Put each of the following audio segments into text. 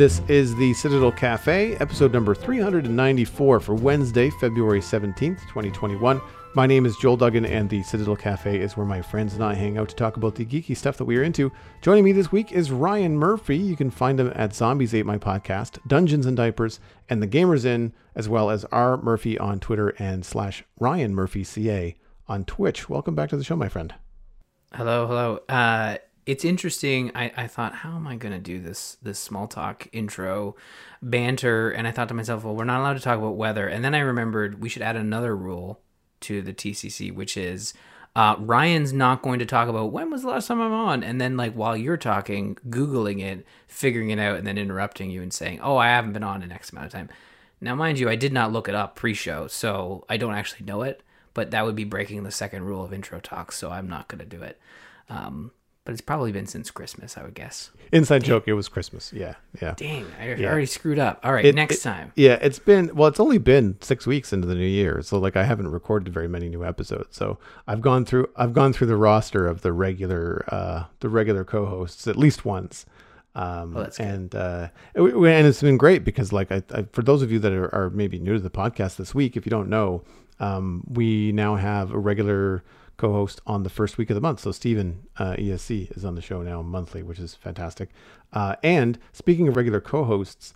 This is the Citadel Cafe, episode number 394 for Wednesday, February 17th, 2021. My name is Joel Duggan, and the Citadel Cafe is where my friends and I hang out to talk about the geeky stuff that we are into. Joining me this week is Ryan Murphy. You can find him at Zombies Ate My Podcast, Dungeons and Diapers, and The Gamers Inn, as well as R Murphy on Twitter and slash Ryan Murphy CA on Twitch. Welcome back to the show, my friend. Hello, hello. Uh, it's interesting. I, I thought, how am I going to do this this small talk intro banter? And I thought to myself, well, we're not allowed to talk about weather. And then I remembered we should add another rule to the TCC, which is uh, Ryan's not going to talk about when was the last time I'm on, and then like while you're talking, googling it, figuring it out, and then interrupting you and saying, "Oh, I haven't been on in X amount of time." Now, mind you, I did not look it up pre-show, so I don't actually know it. But that would be breaking the second rule of intro talks, so I'm not going to do it. Um, but it's probably been since Christmas, I would guess. Inside joke, it was Christmas. Yeah, yeah. Dang, I already screwed up. All right, It- next it- time. Yeah, it's been well, it's only been six weeks into the new year, so like I haven't recorded very many new episodes. So I've gone through I've gone through the roster of the regular uh the regular co-hosts at least once. Um, Oh, and uh, it, and it's been great because like I, I for those of you that are, are maybe new to the podcast this week, if you don't know, um, we now have a regular co-host on the first week of the month. So Stephen uh, ESC is on the show now monthly, which is fantastic. Uh, and speaking of regular co-hosts,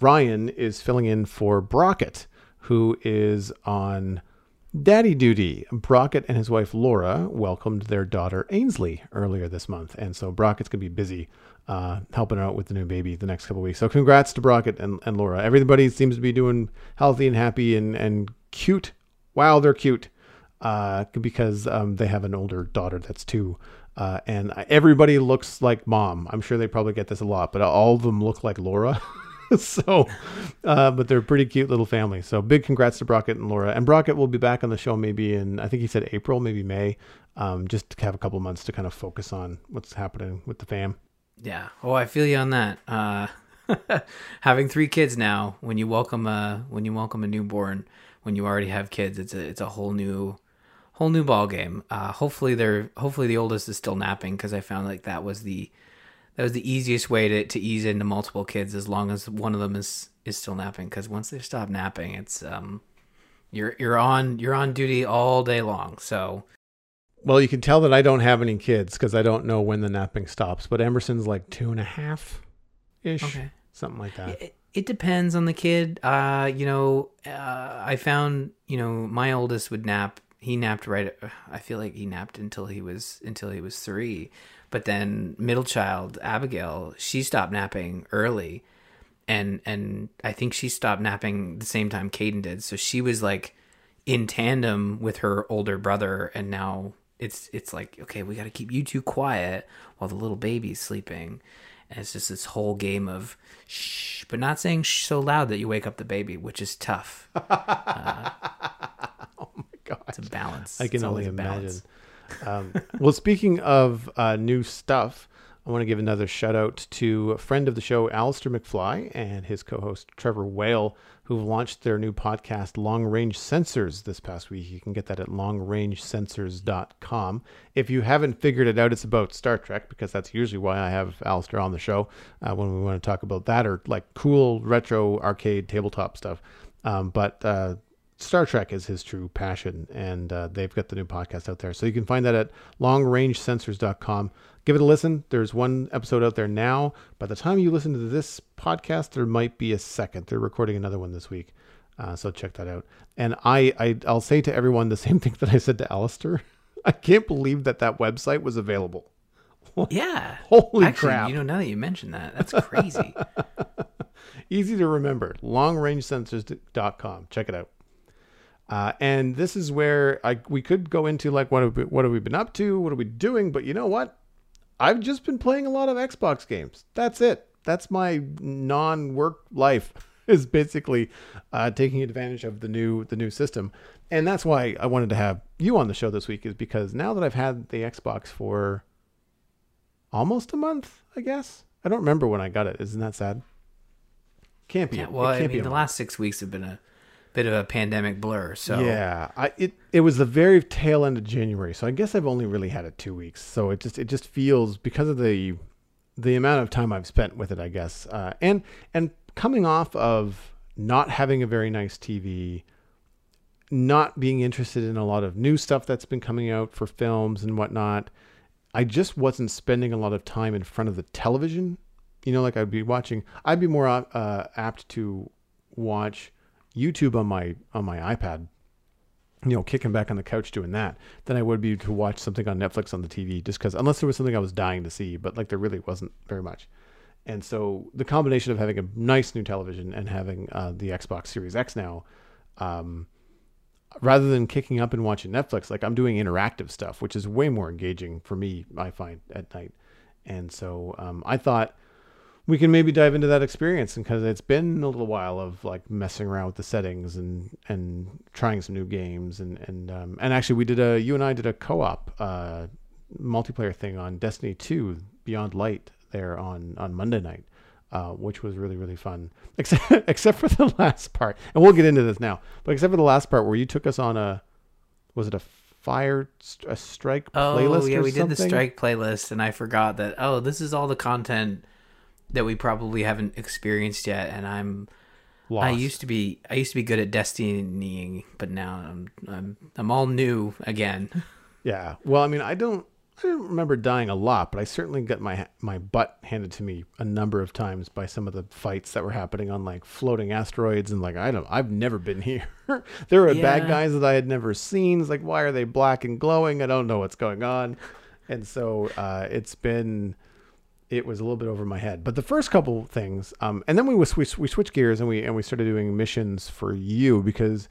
Ryan is filling in for Brockett, who is on daddy duty. Brockett and his wife Laura welcomed their daughter Ainsley earlier this month, and so Brockett's gonna be busy uh, helping out with the new baby the next couple weeks. So congrats to Brockett and, and Laura. Everybody seems to be doing healthy and happy and and cute. Wow, they're cute uh, because um, they have an older daughter that's two. Uh, and everybody looks like mom. I'm sure they probably get this a lot, but all of them look like Laura. so, uh, but they're a pretty cute little family. So big congrats to Brockett and Laura. And Brockett will be back on the show maybe in, I think he said April, maybe May, um, just to have a couple months to kind of focus on what's happening with the fam. Yeah. Oh, I feel you on that. Uh, having three kids now, when you welcome a when you welcome a newborn, when you already have kids, it's a it's a whole new whole new ball game. Uh, hopefully they're hopefully the oldest is still napping because I found like that was the that was the easiest way to, to ease into multiple kids as long as one of them is is still napping because once they stop napping, it's um you're you're on you're on duty all day long. So Well, you can tell that I don't have any kids because I don't know when the napping stops, but Emerson's like two and a half ish, okay. something like that. It, it depends on the kid. Uh, you know, uh, I found you know my oldest would nap. He napped right. I feel like he napped until he was until he was three, but then middle child Abigail, she stopped napping early, and and I think she stopped napping the same time Caden did. So she was like in tandem with her older brother, and now it's it's like okay, we got to keep you two quiet while the little baby's sleeping. And it's just this whole game of shh, but not saying shh so loud that you wake up the baby, which is tough. Uh, oh my god. It's a balance. I can It's only always a balance. imagine. um, well, speaking of uh, new stuff, I want to give another shout out to a friend of the show, Alistair McFly, and his co host, Trevor Whale, who've launched their new podcast, Long Range Sensors, this past week. You can get that at longrangesensors.com. If you haven't figured it out, it's about Star Trek, because that's usually why I have Alistair on the show uh, when we want to talk about that or like cool retro arcade tabletop stuff. Um, but uh, Star Trek is his true passion, and uh, they've got the new podcast out there. So you can find that at longrangesensors.com. Give it a listen. There's one episode out there now. By the time you listen to this podcast, there might be a second. They're recording another one this week. Uh, so check that out. And I, I, I'll say to everyone the same thing that I said to Alistair. I can't believe that that website was available. Yeah. Holy Actually, crap. you know, now that you mention that, that's crazy. Easy to remember. Longrangesensors.com. Check it out. Uh, and this is where I, we could go into like what have we, what have we been up to, what are we doing? But you know what? I've just been playing a lot of Xbox games. That's it. That's my non-work life is basically uh, taking advantage of the new the new system, and that's why I wanted to have you on the show this week. Is because now that I've had the Xbox for almost a month, I guess I don't remember when I got it. Isn't that sad? Can't be. Yeah, well, I mean, the last six weeks have been a bit of a pandemic blur. So yeah, I, it it was the very tail end of January, so I guess I've only really had it two weeks. So it just it just feels because of the the amount of time I've spent with it, I guess, uh, and and coming off of not having a very nice TV, not being interested in a lot of new stuff that's been coming out for films and whatnot. I just wasn't spending a lot of time in front of the television. You know, like I'd be watching. I'd be more uh, apt to watch YouTube on my on my iPad, you know, kicking back on the couch doing that, than I would be to watch something on Netflix on the TV. Just because, unless there was something I was dying to see, but like there really wasn't very much. And so the combination of having a nice new television and having uh, the Xbox Series X now, um, rather than kicking up and watching Netflix, like I'm doing interactive stuff, which is way more engaging for me, I find at night. And so um, I thought we can maybe dive into that experience because it's been a little while of like messing around with the settings and and trying some new games and and um, and actually we did a you and I did a co-op uh, multiplayer thing on Destiny 2 Beyond Light there on on Monday night. Uh, which was really really fun, except except for the last part, and we'll get into this now. But except for the last part where you took us on a, was it a fire a strike playlist? Oh yeah, we something? did the strike playlist, and I forgot that. Oh, this is all the content that we probably haven't experienced yet, and I'm. Lost. I used to be I used to be good at destinying, but now I'm I'm I'm all new again. Yeah. Well, I mean, I don't I don't remember dying a lot, but I certainly got my my butt handed to me a number of times by some of the fights that were happening on like floating asteroids and like I don't I've never been here. there were yeah. bad guys that I had never seen. It's like why are they black and glowing? I don't know what's going on. And so uh, it's been it was a little bit over my head. But the first couple things, um, and then we we we switched gears and we and we started doing missions for you because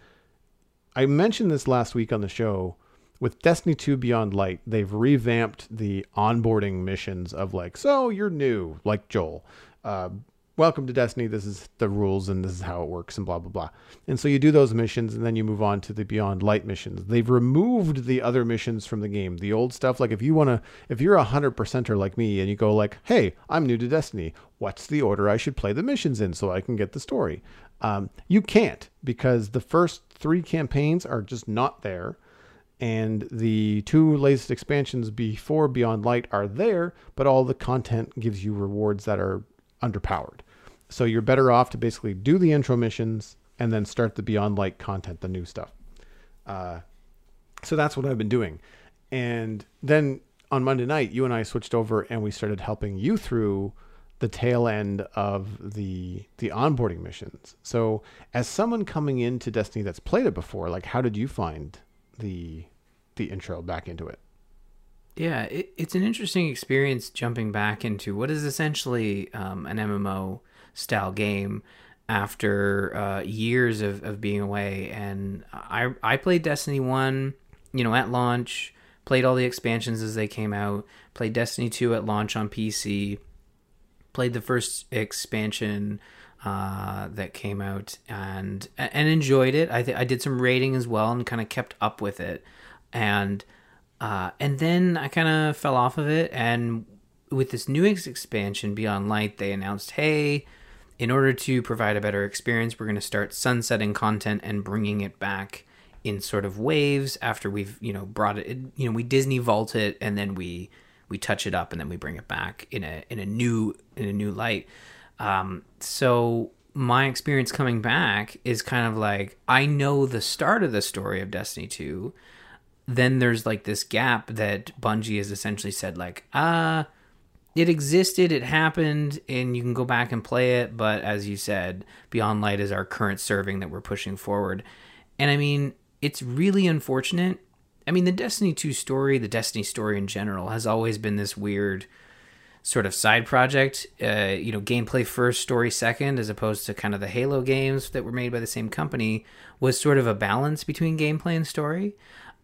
I mentioned this last week on the show with Destiny 2 Beyond Light, they've revamped the onboarding missions of like, so you're new, like Joel. Uh, welcome to Destiny. This is the rules and this is how it works and blah, blah, blah. And so you do those missions and then you move on to the Beyond Light missions. They've removed the other missions from the game. The old stuff, like if you want to, if you're a hundred percenter like me and you go like, hey, I'm new to Destiny. What's the order I should play the missions in so I can get the story? Um, you can't because the first three campaigns are just not there and the two latest expansions before Beyond Light are there, but all the content gives you rewards that are underpowered. So you're better off to basically do the intro missions and then start the Beyond Light content, the new stuff. Uh, so that's what I've been doing. And then on Monday night, you and I switched over and we started helping you through the tail end of the the onboarding missions. So as someone coming into Destiny that's played it before, like how did you find the the intro back into it. Yeah, it, it's an interesting experience jumping back into what is essentially um, an MMO style game after uh, years of, of being away. And I I played Destiny one, you know, at launch. Played all the expansions as they came out. Played Destiny two at launch on PC. Played the first expansion uh, that came out and and enjoyed it. I th- I did some raiding as well and kind of kept up with it and uh, and then I kind of fell off of it. And with this new expansion, Beyond Light, they announced, hey, in order to provide a better experience, we're going to start sunsetting content and bringing it back in sort of waves after we've you know brought it you know we disney vault it and then we we touch it up and then we bring it back in a in a new in a new light. Um, so my experience coming back is kind of like i know the start of the story of destiny 2 then there's like this gap that Bungie has essentially said like ah uh, it existed it happened and you can go back and play it but as you said Beyond Light is our current serving that we're pushing forward. And I mean it's really unfortunate. I mean the Destiny 2 story the Destiny story in general has always been this weird sort of side project, uh, you know, gameplay first, story second, as opposed to kind of the Halo games that were made by the same company, was sort of a balance between gameplay and story,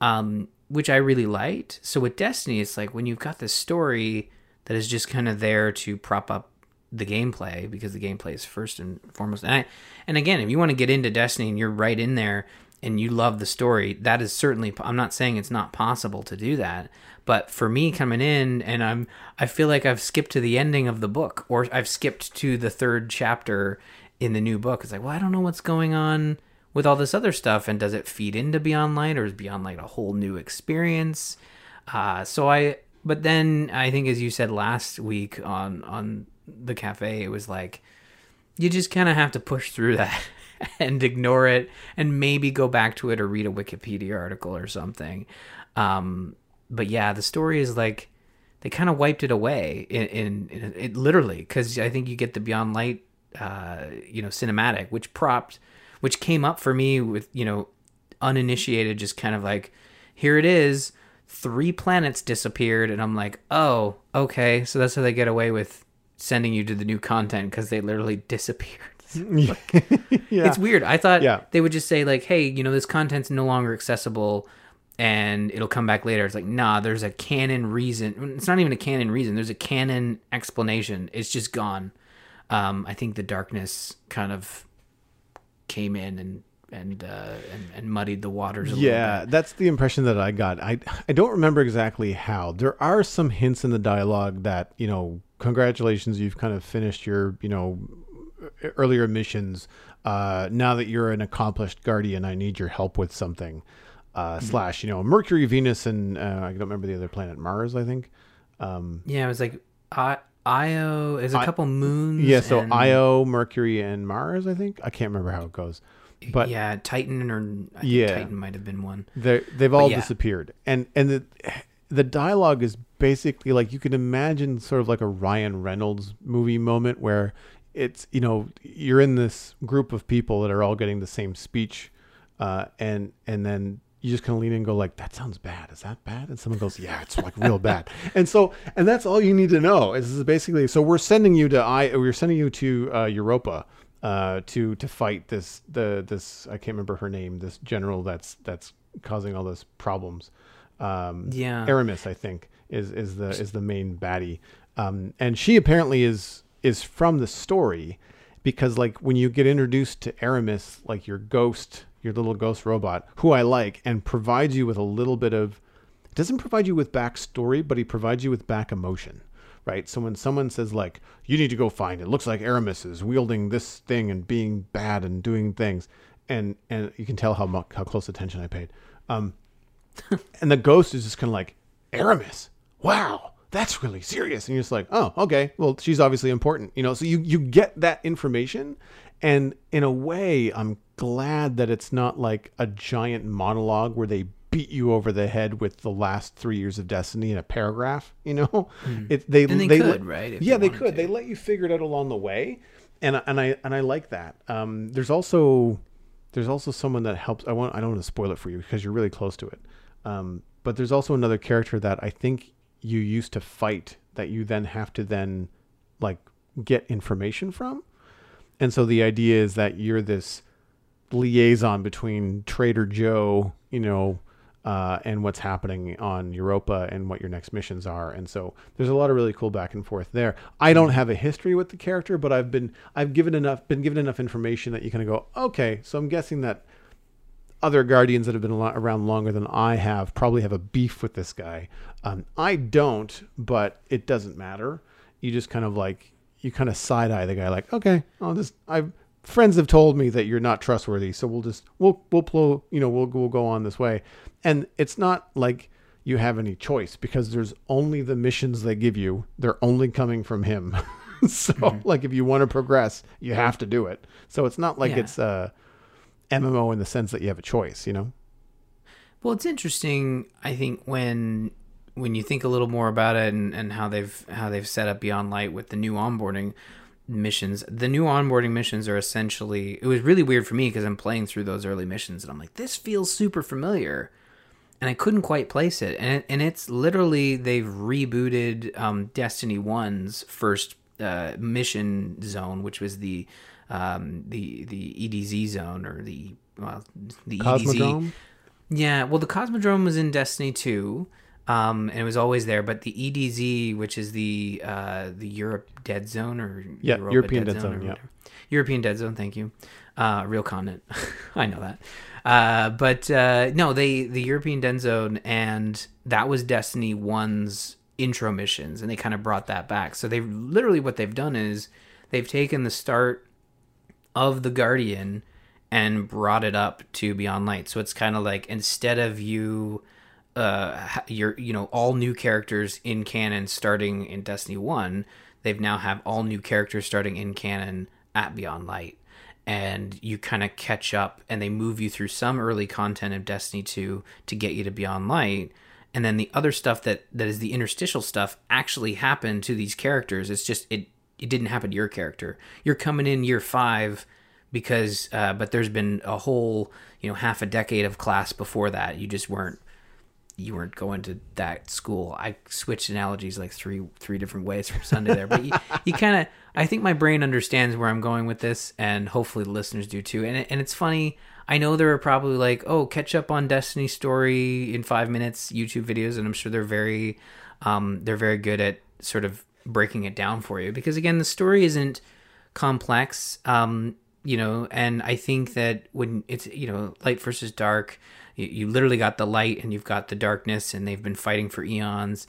um, which I really liked. So with Destiny, it's like when you've got this story that is just kind of there to prop up the gameplay because the gameplay is first and foremost. And I, and again, if you want to get into Destiny and you're right in there and you love the story, that is certainly. I'm not saying it's not possible to do that, but for me coming in and I'm I feel like I've skipped to the ending of the book or I've skipped to the third chapter in the new book. It's like, well, I don't know what's going on with all this other stuff and does it feed into Beyond Light or is Beyond Light a whole new experience? Uh, so I but then I think as you said last week on on the cafe, it was like you just kind of have to push through that and ignore it and maybe go back to it or read a Wikipedia article or something. Um, but yeah, the story is like they kind of wiped it away in, in, in it literally because I think you get the Beyond Light, uh, you know, cinematic, which propped, which came up for me with you know, uninitiated, just kind of like, here it is, three planets disappeared, and I'm like, oh, okay, so that's how they get away with sending you to the new content because they literally disappeared. like, yeah. It's weird. I thought yeah. they would just say like, "Hey, you know, this content's no longer accessible and it'll come back later. It's like, nah, there's a canon reason. It's not even a canon reason. There's a canon explanation. It's just gone. Um, I think the darkness kind of came in and and uh, and, and muddied the waters. A little bit. Yeah, that's the impression that I got. I I don't remember exactly how. There are some hints in the dialogue that you know, congratulations, you've kind of finished your you know earlier missions. Uh, now that you're an accomplished guardian, I need your help with something uh, mm-hmm. slash you know Mercury, Venus, and uh, I don't remember the other planet, Mars, I think. Um, yeah, it was like I, Io. is a I, couple moons. Yeah, so and... Io, Mercury, and Mars. I think I can't remember how it goes. But yeah, Titan or yeah, Titan might have been one. They they've all yeah. disappeared, and and the the dialogue is basically like you can imagine sort of like a Ryan Reynolds movie moment where it's you know you're in this group of people that are all getting the same speech, uh, and and then you just kind of lean in and go like, that sounds bad. Is that bad? And someone goes, yeah, it's like real bad. And so, and that's all you need to know is basically, so we're sending you to I, we're sending you to uh, Europa, uh, to, to fight this, the, this, I can't remember her name, this general that's, that's causing all those problems. Um, yeah. Eramis, I think is, is the, is the main baddie. Um, and she apparently is, is from the story because like when you get introduced to Eramis, like your ghost, your little ghost robot, who I like, and provides you with a little bit of doesn't provide you with backstory, but he provides you with back emotion, right? So when someone says like, "You need to go find it," looks like Eramis is wielding this thing and being bad and doing things, and and you can tell how much, how close attention I paid. Um, and the ghost is just kind of like, "Eramis, wow." That's really serious, and you're just like, oh, okay. Well, she's obviously important, you know. So you you get that information, and in a way, I'm glad that it's not like a giant monologue where they beat you over the head with the last three years of Destiny in a paragraph. You know, mm. it, they and they, they could right. yeah, they, they could. To. They let you figure it out along the way, and and I and I like that. Um, there's also there's also someone that helps. I want I don't want to spoil it for you because you're really close to it. Um, but there's also another character that I think you used to fight that you then have to then like get information from and so the idea is that you're this liaison between Trader Joe, you know, uh, and what's happening on Europa and what your next missions are. And so there's a lot of really cool back and forth there. I don't have a history with the character, but I've been I've given enough been given enough information that you kind of go, okay, so I'm guessing that other guardians that have been around longer than I have probably have a beef with this guy. Um, I don't, but it doesn't matter. You just kind of like you kind of side eye the guy like, okay, I'll just I've friends have told me that you're not trustworthy, so we'll just we'll we'll blow you know we'll we'll go on this way, and it's not like you have any choice because there's only the missions they give you. They're only coming from him. so mm-hmm. like if you want to progress, you have to do it. So it's not like yeah. it's a MMO in the sense that you have a choice, you know. Well, it's interesting. I think when when you think a little more about it and, and how they've how they've set up Beyond Light with the new onboarding missions, the new onboarding missions are essentially. It was really weird for me because I'm playing through those early missions and I'm like, this feels super familiar, and I couldn't quite place it. And it, and it's literally they've rebooted um, Destiny One's first uh, mission zone, which was the um, the the EDZ zone or the well the Cosmodrome. EDZ. Yeah, well, the Cosmodrome was in Destiny Two. Um, and it was always there, but the EDZ, which is the uh, the Europe Dead Zone or Yeah, Europa European Dead Zone, or yeah. European Dead Zone. Thank you. Uh, real continent. I know that. Uh, but uh, no, they the European Dead Zone, and that was Destiny One's intro missions, and they kind of brought that back. So they literally what they've done is they've taken the start of the Guardian and brought it up to Beyond Light. So it's kind of like instead of you uh your you know all new characters in canon starting in Destiny 1, they've now have all new characters starting in canon at Beyond Light. And you kind of catch up and they move you through some early content of Destiny 2 to get you to Beyond Light. And then the other stuff that that is the interstitial stuff actually happened to these characters. It's just it it didn't happen to your character. You're coming in year 5 because uh, but there's been a whole you know half a decade of class before that you just weren't you weren't going to that school. I switched analogies like three three different ways from sunday there but you, you kind of i think my brain understands where i'm going with this and hopefully the listeners do too and, it, and it's funny i know there are probably like oh catch up on destiny story in five minutes youtube videos and i'm sure they're very um, they're very good at sort of breaking it down for you because again the story isn't complex um you know and i think that when it's you know light versus dark you, you literally got the light and you've got the darkness and they've been fighting for eons.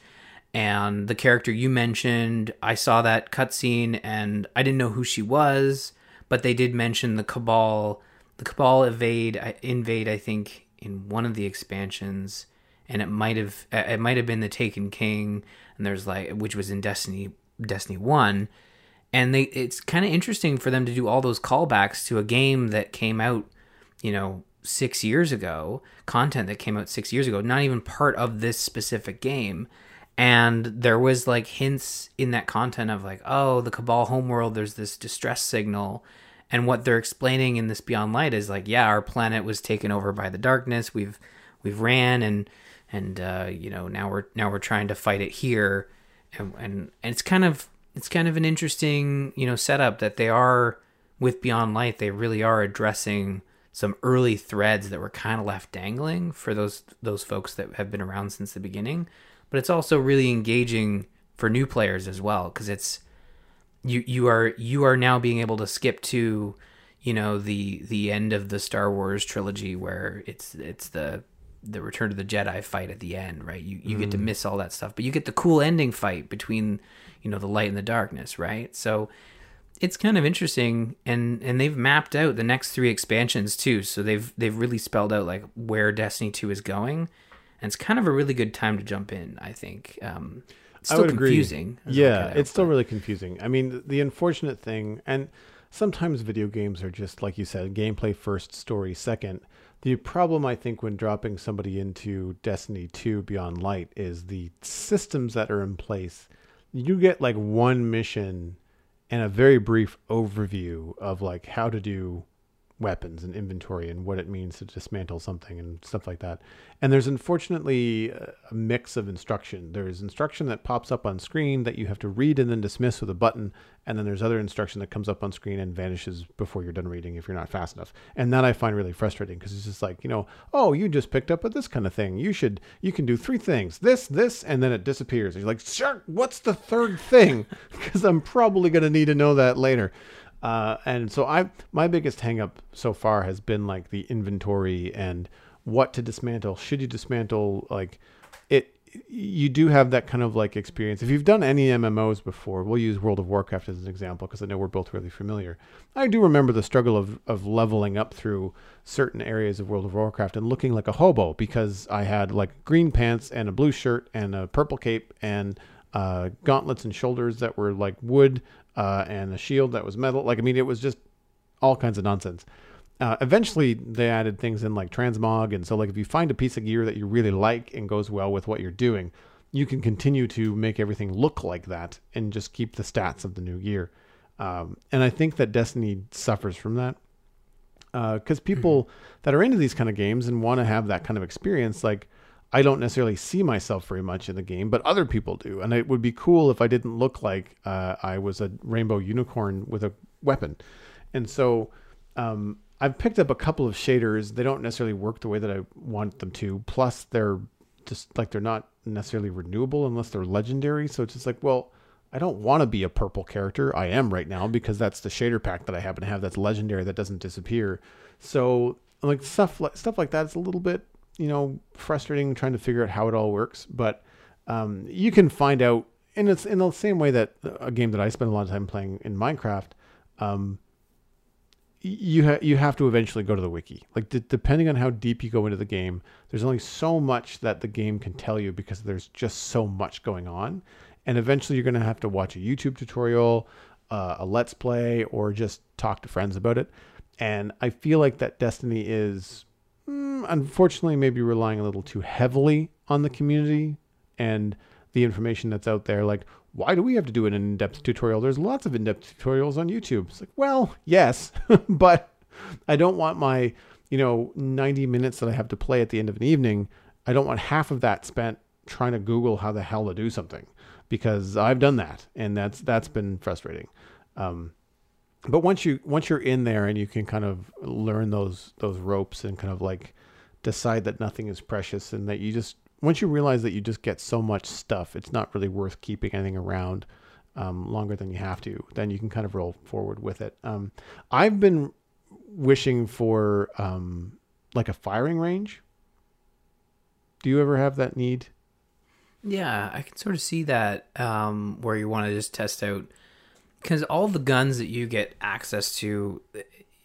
And the character you mentioned i saw that cutscene and i didn't know who she was but they did mention the cabal the cabal evade invade i think in one of the expansions. And it might have it might have been the taken king and there's like which was in destiny destiny 1 and they it's kind of interesting for them to do all those callbacks to a game that came out you know six years ago content that came out six years ago not even part of this specific game. And there was like hints in that content of like oh the cabal homeworld there's this distress signal. And what they're explaining in this beyond light is like yeah our planet was taken over by the darkness. We've we've ran and and uh, you know now we're now we're trying to fight it here. And, and and it's kind of it's kind of an interesting you know setup that they are with beyond light they really are addressing some early threads that were kind of left dangling for those those folks that have been around since the beginning but it's also really engaging for new players as well because it's you you are you are now being able to skip to you know the the end of the Star Wars trilogy where it's it's the the Return of the Jedi fight at the end, right? You you get to mm. miss all that stuff, but you get the cool ending fight between you know the light and the darkness, right? So it's kind of interesting and and they've mapped out the next three expansions too so they've they've really spelled out like where destiny 2 is going and it's kind of a really good time to jump in i think um it's I still confusing Yeah, out, it's still but- really confusing. I mean, th- the unfortunate thing, and sometimes video games are just like you said, gameplay first, story second. The problem I think when dropping somebody into Destiny 2 Beyond Light is the systems that are in place. You get like one mission and a very brief overview of like how to do weapons and inventory and what it means to dismantle something and stuff like that. And there's unfortunately a mix of instruction. There's instruction that pops up on screen that you have to read and then dismiss with a button, and then there's other instruction that comes up on screen and vanishes before you're done reading if you're not fast enough. And that I find really frustrating because it's just like, you know, oh, you just picked up with this kind of thing. You should you can do three things. This, this, and then it disappears. And you're like, sure, what's the third thing? Because I'm probably gonna need to know that later. Uh, and so I my biggest hangup so far has been like the inventory and what to dismantle. Should you dismantle like it you do have that kind of like experience. If you've done any MMOs before, we'll use World of Warcraft as an example because I know we're both really familiar. I do remember the struggle of, of leveling up through certain areas of World of Warcraft and looking like a hobo because I had like green pants and a blue shirt and a purple cape and uh, gauntlets and shoulders that were like wood uh, and a shield that was metal. Like, I mean, it was just all kinds of nonsense. Uh, eventually, they added things in like transmog, and so like if you find a piece of gear that you really like and goes well with what you're doing, you can continue to make everything look like that and just keep the stats of the new gear. Um, and I think that Destiny suffers from that because people that are into these kind of games and want to have that kind of experience, like I don't necessarily see myself very much in the game, but other people do. And it would be cool if I didn't look like uh, I was a rainbow unicorn with a weapon. And so um, I've picked up a couple of shaders. They don't necessarily work the way that I want them to. Plus, they're just like they're not necessarily renewable unless they're legendary. So it's just like, well, I don't want to be a purple character. I am right now because that's the shader pack that I happen to have that's legendary that doesn't disappear. So like stuff like stuff like that is a little bit you know frustrating trying to figure out how it all works. But um, you can find out, and it's in the same way that a game that I spend a lot of time playing in Minecraft. Um, you ha- you have to eventually go to the wiki. Like d- depending on how deep you go into the game, there's only so much that the game can tell you because there's just so much going on, and eventually you're going to have to watch a YouTube tutorial, uh, a let's play, or just talk to friends about it. And I feel like that Destiny is, unfortunately, maybe relying a little too heavily on the community and the information that's out there. Like, why do we have to do an in depth tutorial? There's lots of in depth tutorials on YouTube. It's like, well, yes, but I don't want my, you know, 90 minutes that I have to play at the end of an evening. I don't want half of that spent trying to Google how the hell to do something because I've done that and that's that's been frustrating. Um, but once you once you're in there and you can kind of learn those those ropes and kind of like decide that nothing is precious and that you just once you realize that you just get so much stuff, it's not really worth keeping anything around um, longer than you have to. Then you can kind of roll forward with it. Um, I've been wishing for um, like a firing range. Do you ever have that need? Yeah, I can sort of see that um, where you want to just test out because all the guns that you get access to,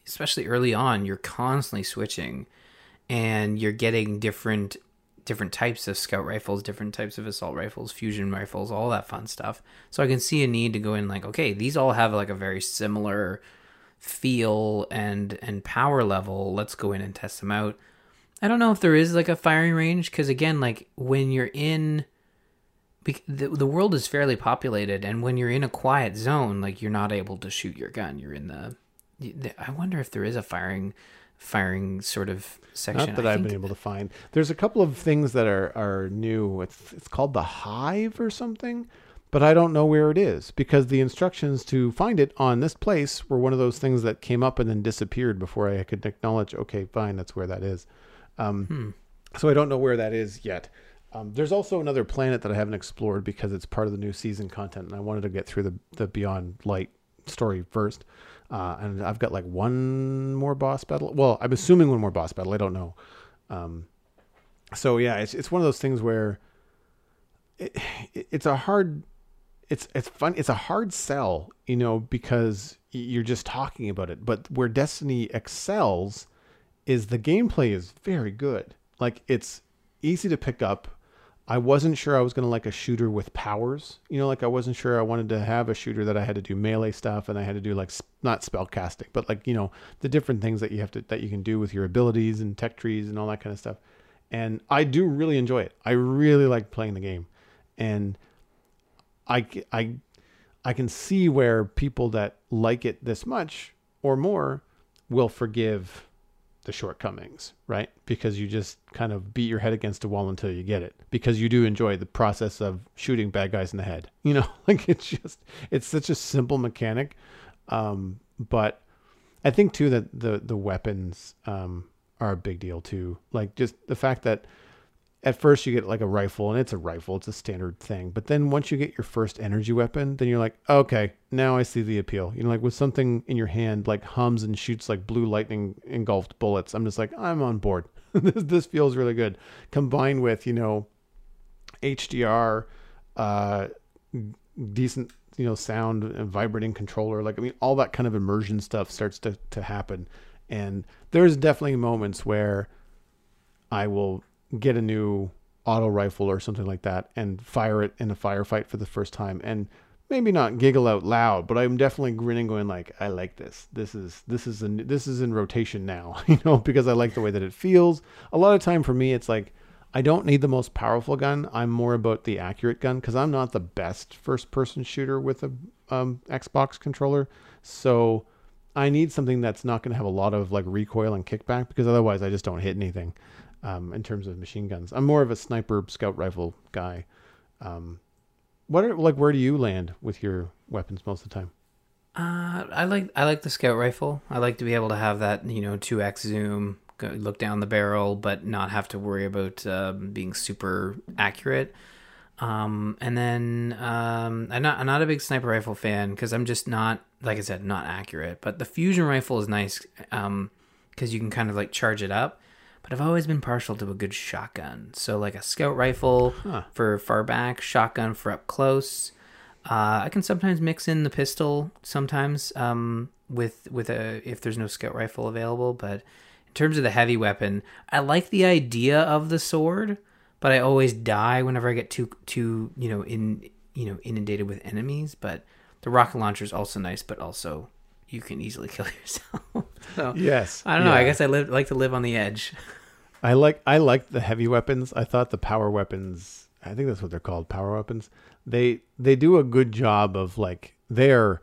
especially early on, you're constantly switching, and you're getting different different types of scout rifles, different types of assault rifles, fusion rifles, all that fun stuff. So I can see a need to go in like, okay, these all have like a very similar feel and and power level. Let's go in and test them out. I don't know if there is like a firing range because again, like when you're in the, the world is fairly populated and when you're in a quiet zone like you're not able to shoot your gun. You're in the i wonder if there is a firing firing sort of section. Not that I i've been able to find. There's a couple of things that are are new. It's it's called the hive or something but i don't know where it is because the instructions to find it on this place were one of those things that came up and then disappeared before i could acknowledge okay fine that's where that is. Um, Hmm. so i don't know where that is yet um, there's also another planet that I haven't explored because it's part of the new season content, and I wanted to get through the the Beyond Light story first. Uh, and I've got like one more boss battle. Well, I'm assuming one more boss battle. I don't know. Um, so yeah, it's it's one of those things where it, it, it's a hard, it's it's fun. It's a hard sell, you know, because you're just talking about it. But where Destiny excels is the gameplay is very good. Like it's easy to pick up. I wasn't sure I was going to like a shooter with powers. You know, like I wasn't sure I wanted to have a shooter that I had to do melee stuff and I had to do like not spell casting, but like, you know, the different things that you have to that you can do with your abilities and tech trees and all that kind of stuff. And I do really enjoy it. I really like playing the game. And I I I can see where people that like it this much or more will forgive the shortcomings, right? Because you just kind of beat your head against a wall until you get it. Because you do enjoy the process of shooting bad guys in the head. You know, like it's just it's such a simple mechanic. Um, but I think too that the the weapons um, are a big deal too. Like just the fact that at first you get like a rifle and it's a rifle it's a standard thing but then once you get your first energy weapon then you're like okay now i see the appeal. You know like with something in your hand like hums and shoots like blue lightning engulfed bullets i'm just like i'm on board. This, this feels really good. Combined with you know hdr uh decent you know sound and vibrating controller like i mean all that kind of immersion stuff starts to, to happen. And there's definitely moments where i will get a new auto rifle or something like that and fire it in a firefight for the first time and maybe not giggle out loud but i'm definitely grinning going like i like this. This is this is in this is in rotation now you know because i like the way that it feels. A lot of time for me it's like i don't need the most powerful gun. I'm more about the accurate gun because i'm not the best first person shooter with a um, xbox controller. So i need something that's not going to have a lot of like recoil and kickback because otherwise i just don't hit anything um, in terms of machine guns. I'm more of a sniper scout rifle guy. Um, what are like where do you land with your weapons most of the time? Uh, I like I like the scout rifle. I like to be able to have that you know two x zoom, go, look down the barrel, but not have to worry about uh, being super accurate. Um, and then um, I'm not I'm not a big sniper rifle fan because I'm just not like I said not accurate. But the fusion rifle is nice um, because you can kind of like charge it up. But I've always been partial to a good shotgun. So like a scout rifle Huh. for far back, shotgun for up close. Uh, I can sometimes mix in the pistol sometimes um, with with a if there's no scout rifle available. But in terms of the heavy weapon, I like the idea of the sword, but I always die whenever I get too too you know in you know inundated with enemies. But the rocket launcher is also nice, but also you can easily kill yourself. so Yes, I don't know. I guess I live like to live on the edge. I like I like the heavy weapons. I thought the power weapons, I think that's what they're called, power weapons. They they do a good job of like they're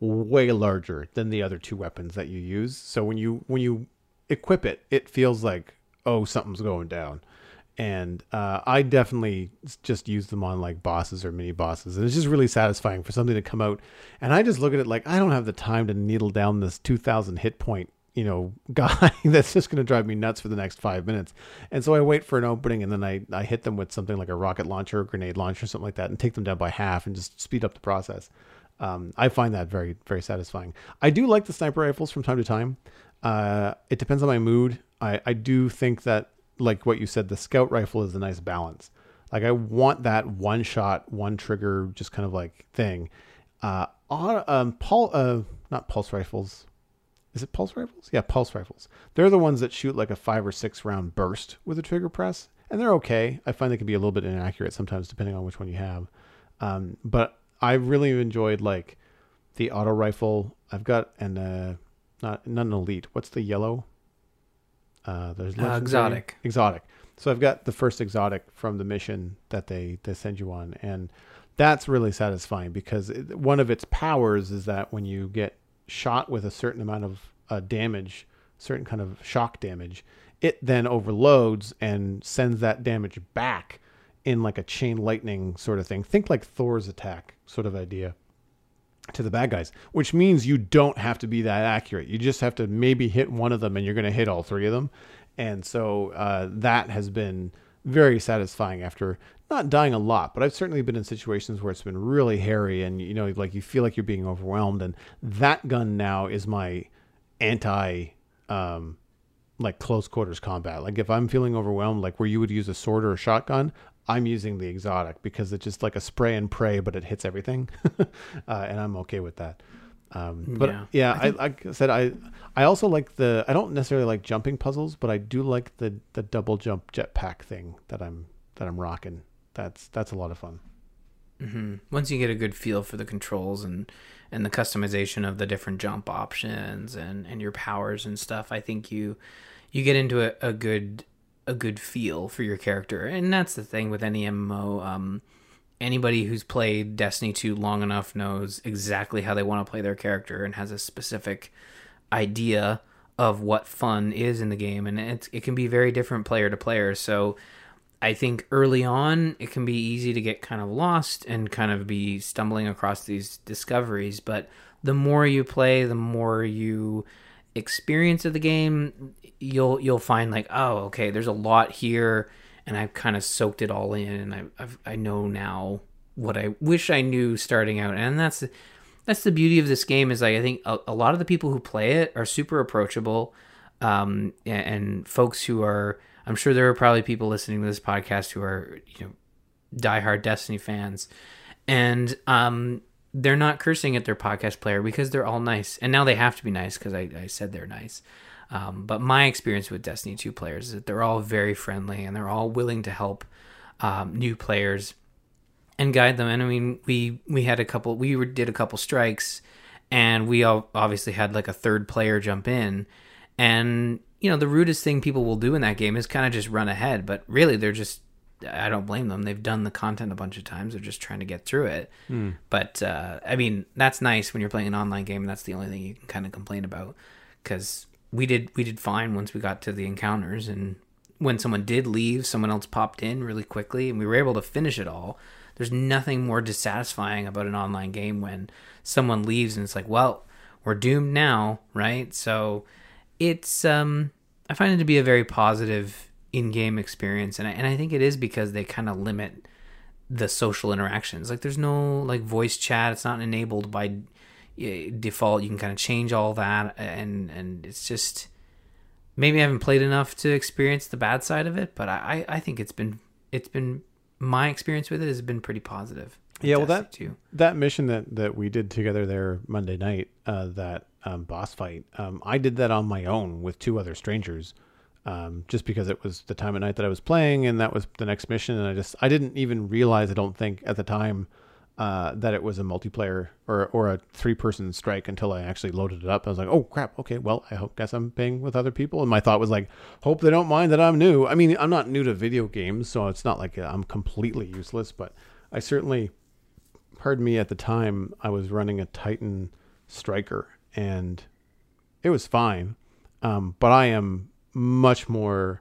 way larger than the other two weapons that you use. So when you when you equip it, it feels like oh something's going down. And uh, I definitely just use them on like bosses or mini bosses, and it's just really satisfying for something to come out. And I just look at it like I don't have the time to needle down this two thousand hit point you know guy that's just going to drive me nuts for the next five minutes. And so i wait for an opening and then I, I hit them with something like a rocket launcher or grenade launcher something like that and take them down by half and just speed up the process. Um, i find that very very satisfying. I do like the sniper rifles from time to time. Uh, it depends on my mood. I, I do think that like what you said the scout rifle is a nice balance like i want that one shot one trigger just kind of like thing uh, on um, pul- uh, not pulse rifles is it pulse rifles? Yeah, pulse rifles. They're the ones that shoot like a five or six round burst with a trigger press, and they're okay. I find they can be a little bit inaccurate sometimes depending on which one you have. Um, but I really enjoyed like the auto rifle. I've got an uh, not not an elite. What's the yellow? Uh, there's legendary- exotic. Exotic. So I've got the first exotic from the mission that they they send you on, and that's really satisfying because it, one of its powers is that when you get shot with a certain amount of uh, damage, certain kind of shock damage, it then overloads and sends that damage back in like a chain lightning sort of thing. Think like Thor's attack sort of idea to the bad guys, which means you don't have to be that accurate. You just have to maybe hit one of them and you're going to hit all three of them. And so uh, that has been very satisfying after not dying a lot, but I've certainly been in situations where it's been really hairy and, you know, like you feel like you're being overwhelmed. And that gun now is my anti, um, like close quarters combat. Like if I'm feeling overwhelmed, like where you would use a sword or a shotgun, I'm using the exotic because it's just like a spray and pray, but it hits everything, uh, and I'm okay with that. Um, but Yeah. yeah, I, like I said, I I also like the I don't necessarily like jumping puzzles, but I do like the the double jump jetpack thing that I'm that I'm rocking. That's that's a lot of fun. hmm Once you get a good feel for the controls and and the customization of the different jump options and and your powers and stuff, I think you you get into a, a good a good feel for your character, and that's the thing with any MMO. Um, anybody who's played Destiny 2 long enough knows exactly how they want to play their character and has a specific idea of what fun is in the game, and it it can be very different player to player. So. I think early on it can be easy to get kind of lost and kind of be stumbling across these discoveries, but the more you play, the more you experience of the game, you'll you'll find like, oh, okay, there's a lot here, and I've kind of soaked it all in, and I I've, I know now what I wish I knew starting out, and that's that's the beauty of this game is like I think a, a lot of the people who play it are super approachable, um, and, and folks who are I'm sure there are probably people listening to this podcast who are you know diehard Destiny fans, and um, they're not cursing at their podcast player because they're all nice, and now they have to be nice because I, I said they're nice. Um, but my experience with Destiny 2 players is that they're all very friendly and they're all willing to help um, new players and guide them. And I mean, we we had a couple, we were, did a couple strikes, and we all obviously had like a third player jump in, and you know the rudest thing people will do in that game is kind of just run ahead. But really, they're just I don't blame them. They've done the content a bunch of times. They're just trying to get through it. But uh, I mean, that's nice when you're playing an online game, and that's the only thing you can kind of complain about because we did we did fine once we got to the encounters and when someone did leave, someone else popped in really quickly, and we were able to finish it all. There's nothing more dissatisfying about an online game when someone leaves and it's like, well, we're doomed now, right? So it's um I find it to be a very positive in-game experience and I, and I think it is because they kind of limit the social interactions. Like there's no like voice chat, it's not enabled by default. You can kind of change all that and and it's just maybe I haven't played enough to experience the bad side of it, but I I think it's been it's been my experience with it has been pretty positive. Yeah, well that too. that mission that that we did together there Monday night, uh, that um, boss fight, um, I did that on my own with two other strangers, um, just because it was the time of night that I was playing, and that was the next mission, and I just I didn't even realize I don't think at the time uh, that it was a multiplayer or or a three person strike until I actually loaded it up. I was like, oh crap, okay, well I hope guess I'm playing with other people, and my thought was like, hope they don't mind that I'm new. I mean, I'm not new to video games, so it's not like I'm completely useless, but I certainly, pardon me, at the time I was running a Titan Striker, and it was fine, um, but I am much more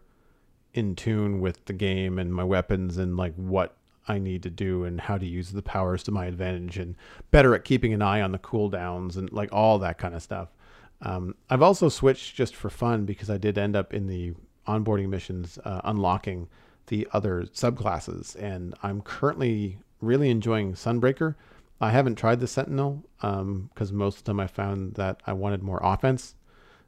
in tune with the game and my weapons and like what I need to do and how to use the powers to my advantage and better at keeping an eye on the cooldowns and like all that kind of stuff. Um, I've also switched just for fun because I did end up in the onboarding missions uh, unlocking the other subclasses, and I'm currently really enjoying Sunbreaker. I haven't tried the Sentinel because um, most of the time I found that I wanted more offense,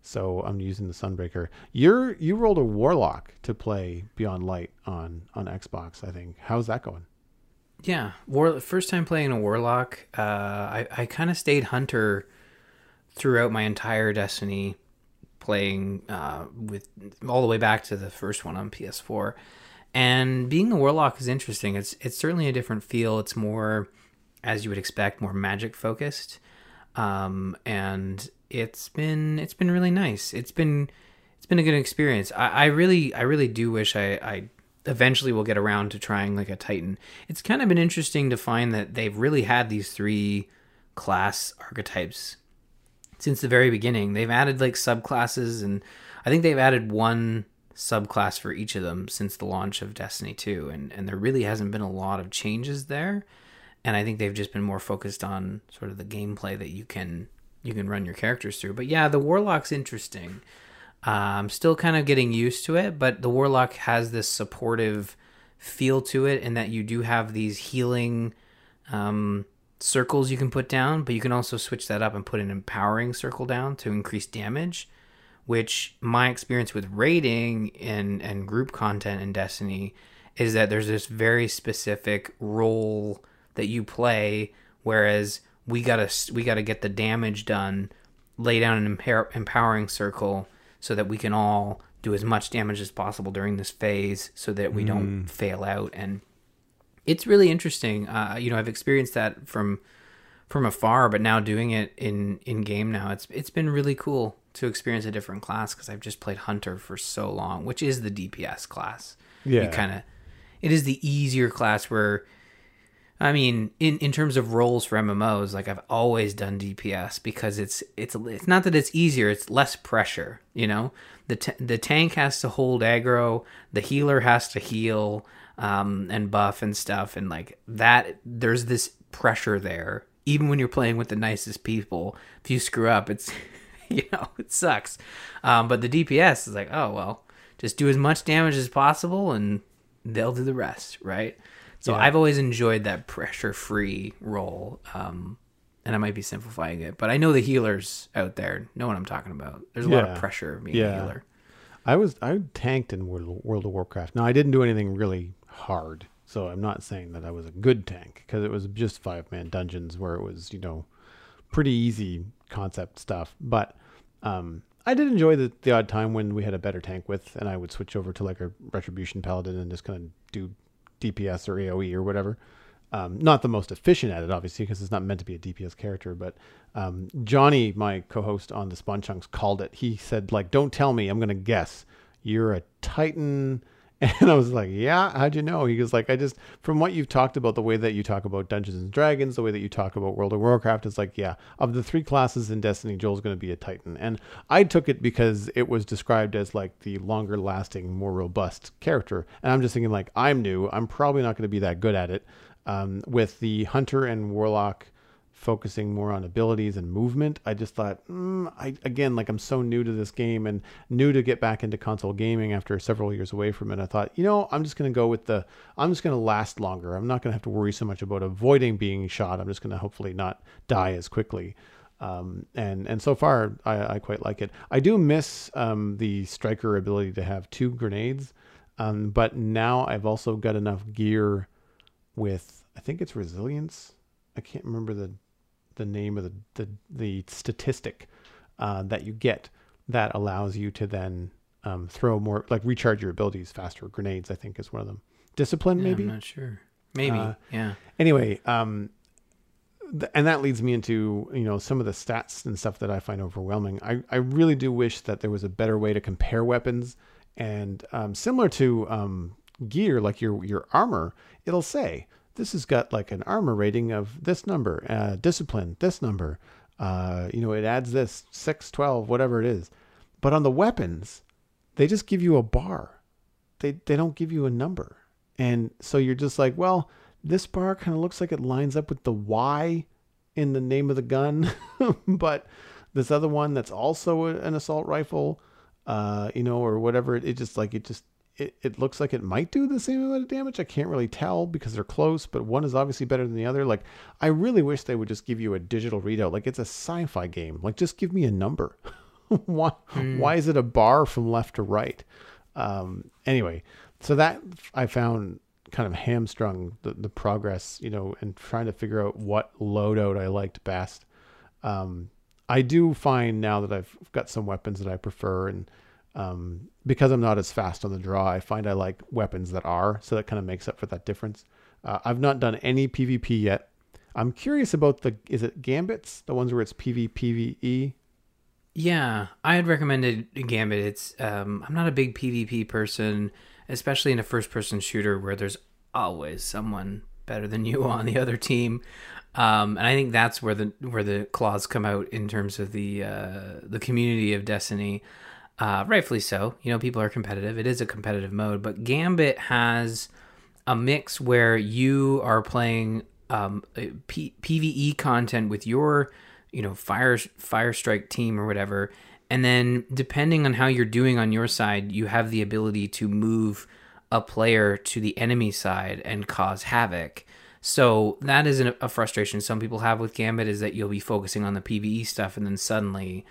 so I'm using the Sunbreaker. You're you rolled a Warlock to play Beyond Light on on Xbox, I think. How's that going? Yeah, war first time playing a Warlock. Uh, I I kind of stayed Hunter throughout my entire Destiny playing uh, with all the way back to the first one on PS4. And being a warlock is interesting. It's it's certainly a different feel. It's more, as you would expect, more magic focused, um, and it's been it's been really nice. It's been it's been a good experience. I, I really I really do wish I, I eventually will get around to trying like a Titan. It's kind of been interesting to find that they've really had these three class archetypes since the very beginning. They've added like subclasses, and I think they've added one subclass for each of them since the launch of Destiny 2, and and there really hasn't been a lot of changes there. And I think they've just been more focused on sort of the gameplay that you can you can run your characters through. But yeah, the warlock's interesting. Uh, I'm still kind of getting used to it, but the warlock has this supportive feel to it, and that you do have these healing um, circles you can put down, but you can also switch that up and put an empowering circle down to increase damage. Which my experience with raiding and and group content in Destiny is that there's this very specific role that you play, whereas we gotta we gotta get the damage done, lay down an empowering circle so that we can all do as much damage as possible during this phase, so that we mm. don't fail out and it's really interesting. Uh, you know, I've experienced that from from afar, but now doing it in in game now, it's it's been really cool to experience a different class because I've just played Hunter for so long, which is the DPS class. Yeah, you kind of it is the easier class where. I mean, in, in terms of roles for MMOs, like I've always done DPS because it's it's it's not that it's easier, it's less pressure. You know, the t- the tank has to hold aggro, the healer has to heal, um, and buff and stuff, and like that. There's this pressure there, even when you're playing with the nicest people. If you screw up, it's you know it sucks. Um, but the DPS is like, oh well, just do as much damage as possible, and they'll do the rest, right? So yeah. I've always enjoyed that pressure-free role. Um, and I might be simplifying it, but I know the healers out there know what I'm talking about. There's a yeah. lot of pressure being yeah. a healer. I was I tanked in World, World of Warcraft. Now I didn't do anything really hard. So I'm not saying that I was a good tank because it was just five man dungeons where it was, you know, pretty easy concept stuff. But um, I did enjoy the, the odd time when we had a better tank with, and I would switch over to like a Retribution Paladin and just kind of do DPS or AoE or whatever. Um, not the most efficient at it, obviously, because it's not meant to be a DPS character. But um, Johnny, my co-host on the Spawn Chunks, called it. He said, like, "Don't tell me. I'm to guess. You're a Titan And I was like, yeah, how'd you know? He goes like, I just, from what you've talked about, the way that you talk about Dungeons and Dragons, the way that you talk about World of Warcraft, it's like, yeah, of the three classes in Destiny, Joel's going to be a Titan. And I took it because it was described as like the longer lasting, more robust character. And I'm just thinking like, I'm new. I'm probably not going to be that good at it. Um, with the Hunter and Warlock focusing more on abilities and movement. I just thought, mm, I again, like I'm so new to this game and new to get back into console gaming after several years away from it. I thought, you know, I'm just going to go with the, I'm just going to last longer. I'm not going to have to worry so much about avoiding being shot. I'm just going to hopefully not die as quickly. Um, and and so far, I, I quite like it. I do miss um, the striker ability to have two grenades, um, but now I've also got enough gear with I think it's resilience. I can't remember the the name of the the, the statistic uh, that you get that allows you to then um, throw more like recharge your abilities faster. Grenades, I think, is one of them. Discipline, Yeah, maybe. I'm not sure. Maybe. Uh, yeah. Anyway, um, th- and that leads me into you know some of the stats and stuff that I find overwhelming. I I really do wish that there was a better way to compare weapons and um, similar to um, gear, like your your armor, it'll say this has got like an armor rating of this number, uh, discipline this number. Uh, you know, it adds this six, twelve, whatever it is. But on the weapons, they just give you a bar. They they don't give you a number. And so you're just like, well, this bar kind of looks like it lines up with the Y in the name of the gun, but this other one that's also an assault rifle, uh, you know, or whatever, it, it just like it just it, it looks like it might do the same amount of damage. I can't really tell because they're close, but one is obviously better than the other. Like I really wish they would just give you a digital readout. Like it's a sci-fi game. Like just give me a number. why why is it a bar from left to right? Um, anyway, so that I found kind of hamstrung the, the progress, you know, and trying to figure out what loadout I liked best. Um, I do find now that I've got some weapons that I prefer, and um, because I'm not as fast on the draw, I find I like weapons that are, so that kind of makes up for that difference. Uh, I've not done any PvP yet. I'm curious about the is it gambits, the ones where it's PvPvE? Yeah, I had recommended Gambit. It's um, I'm not a big PvP person, especially in a first-person shooter where there's always someone better than you on the other team, um, and I think that's where the where the claws come out in terms of the uh, the community of Destiny. Uh, rightfully so. You know, people are competitive. It is a competitive mode, but Gambit has a mix where you are playing um, P- PVE content with your, you know, fire fire strike team or whatever, and then depending on how you're doing on your side, you have the ability to move a player to the enemy side and cause havoc. So that is a frustration some people have with Gambit is that you'll be focusing on the PVE stuff and then suddenly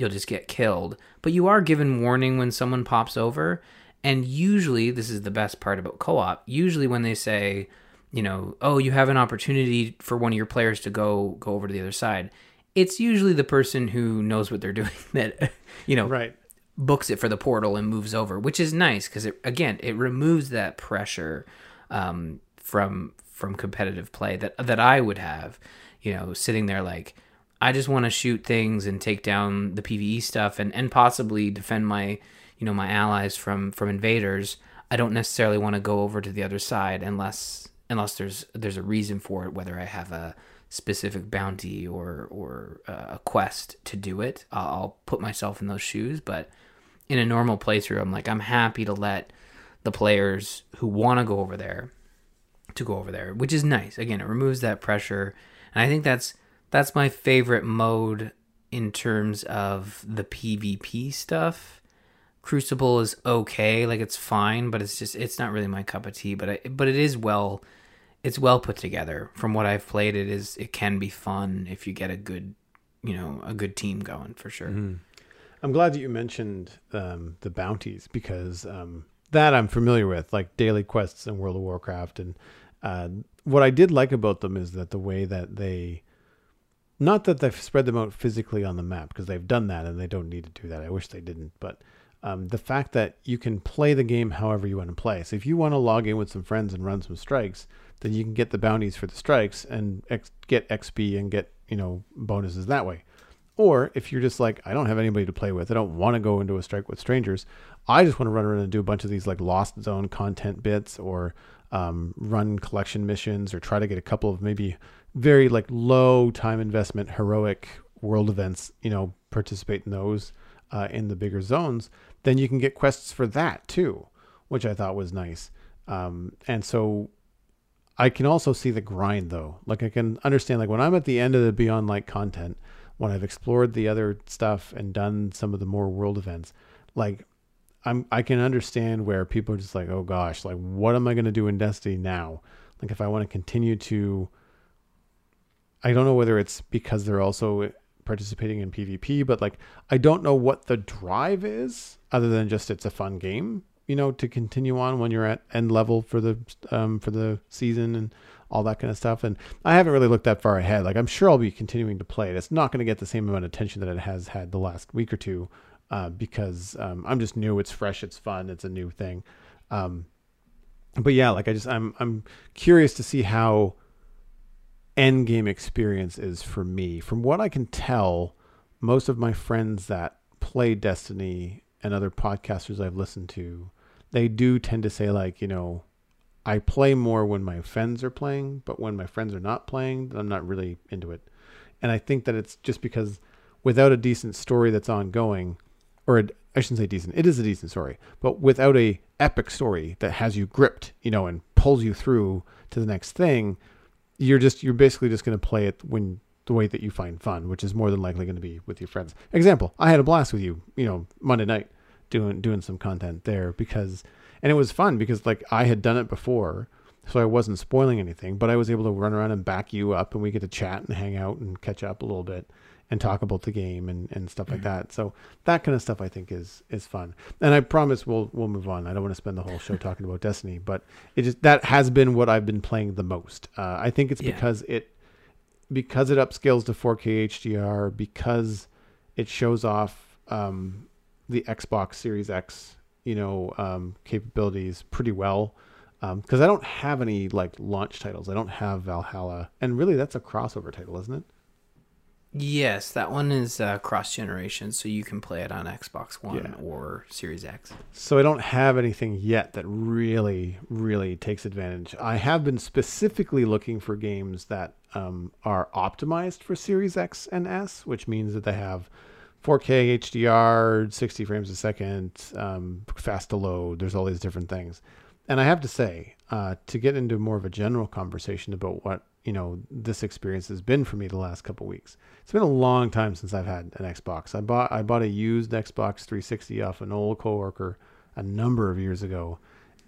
you'll just get killed. But you are given warning when someone pops over. And usually, this is the best part about co op. Usually, when they say, you know, oh, you have an opportunity for one of your players to go go over to the other side, it's usually the person who knows what they're doing that, you know, Right. books it for the portal and moves over, which is nice because it again it removes that pressure um, from from competitive play that that I would have, you know, sitting there like I just want to shoot things and take down the PVE stuff and and possibly defend my you know my allies from from invaders. I don't necessarily want to go over to the other side unless unless there's there's a reason for it, whether I have a specific bounty or or uh, a quest to do it. I'll, I'll put myself in those shoes, but in a normal playthrough, I'm like I'm happy to let the players who want to go over there to go over there, which is nice. Again, it removes that pressure, and I think that's that's my favorite mode in terms of the PvP stuff. Crucible is okay, like it's fine, but it's just it's not really my cup of tea. But I, but it is well, it's well put together. From what I've played, it is it can be fun if you get a good, you know, a good team going for sure. I'm glad that you mentioned um, the bounties because um, that I'm familiar with, like daily quests in World of Warcraft. And uh, what I did like about them is that the way that they, not that they've spread them out physically on the map, because they've done that and they don't need to do that. I wish they didn't. But um, the fact that you can play the game however you want to play. So if you want to log in with some friends and run some strikes, then you can get the bounties for the strikes and get XP and get you know bonuses that way. Or if you're just like, I don't have anybody to play with, I don't want to go into a strike with strangers. I just want to run around and do a bunch of these like lost zone content bits or um, run collection missions or try to get a couple of maybe very like low time investment heroic world events, you know, participate in those uh, in the bigger zones, then you can get quests for that too, which I thought was nice. Um, and so I can also see the grind though. Like I can understand like when I'm at the end of the Beyond Light content, when I've explored the other stuff and done some of the more world events, like I'm I can understand where people are just like, oh gosh, like what am I gonna do in Destiny now? Like if I want to continue to I don't know whether it's because they're also participating in PvP, but like I don't know what the drive is other than just it's a fun game, you know, to continue on when you're at end level for the um for the season and all that kind of stuff. And I haven't really looked that far ahead. Like I'm sure I'll be continuing to play it. It's not going to get the same amount of attention that it has had the last week or two uh, because um, I'm just new. It's fresh. It's fun. It's a new thing. Um, but yeah, like I just I'm I'm curious to see how end game experience is for me. From what I can tell, most of my friends that play Destiny and other podcasters I've listened to, they do tend to say like, you know, I play more when my friends are playing, but when my friends are not playing, I'm not really into it. And I think that it's just because without a decent story that's ongoing, or a, I shouldn't say decent, it is a decent story, but without a epic story that has you gripped, you know, and pulls you through to the next thing, you're just you're basically just going to play it when the way that you find fun, which is more than likely going to be with your friends. Example: I had a blast with you, you know, Monday night doing doing some content there because, and it was fun because like I had done it before, so I wasn't spoiling anything, but I was able to run around and back you up, and we get to chat and hang out and catch up a little bit and talk about the game and, and stuff like mm-hmm. that. So that kind of stuff I think is is fun. And I promise we'll we'll move on. I don't want to spend the whole show talking about Destiny, but it just that has been what I've been playing the most. Uh, I think it's yeah. because it because it upscales to 4K HDR because it shows off um, the Xbox Series X, you know, um, capabilities pretty well. Because um, I don't have any like launch titles. I don't have Valhalla, and really that's a crossover title, isn't it? Yes, that one is uh, cross generation, so you can play it on Xbox One yeah. or Series X. So I don't have anything yet that really, really takes advantage. I have been specifically looking for games that um, are optimized for Series X and S, which means that they have 4K HDR, 60 frames a second, um, fast to load. There's all these different things. And I have to say, uh, to get into more of a general conversation about what you know this experience has been for me the last couple weeks. It's been a long time since I've had an Xbox. I bought I bought a used Xbox 360 off an old coworker a number of years ago,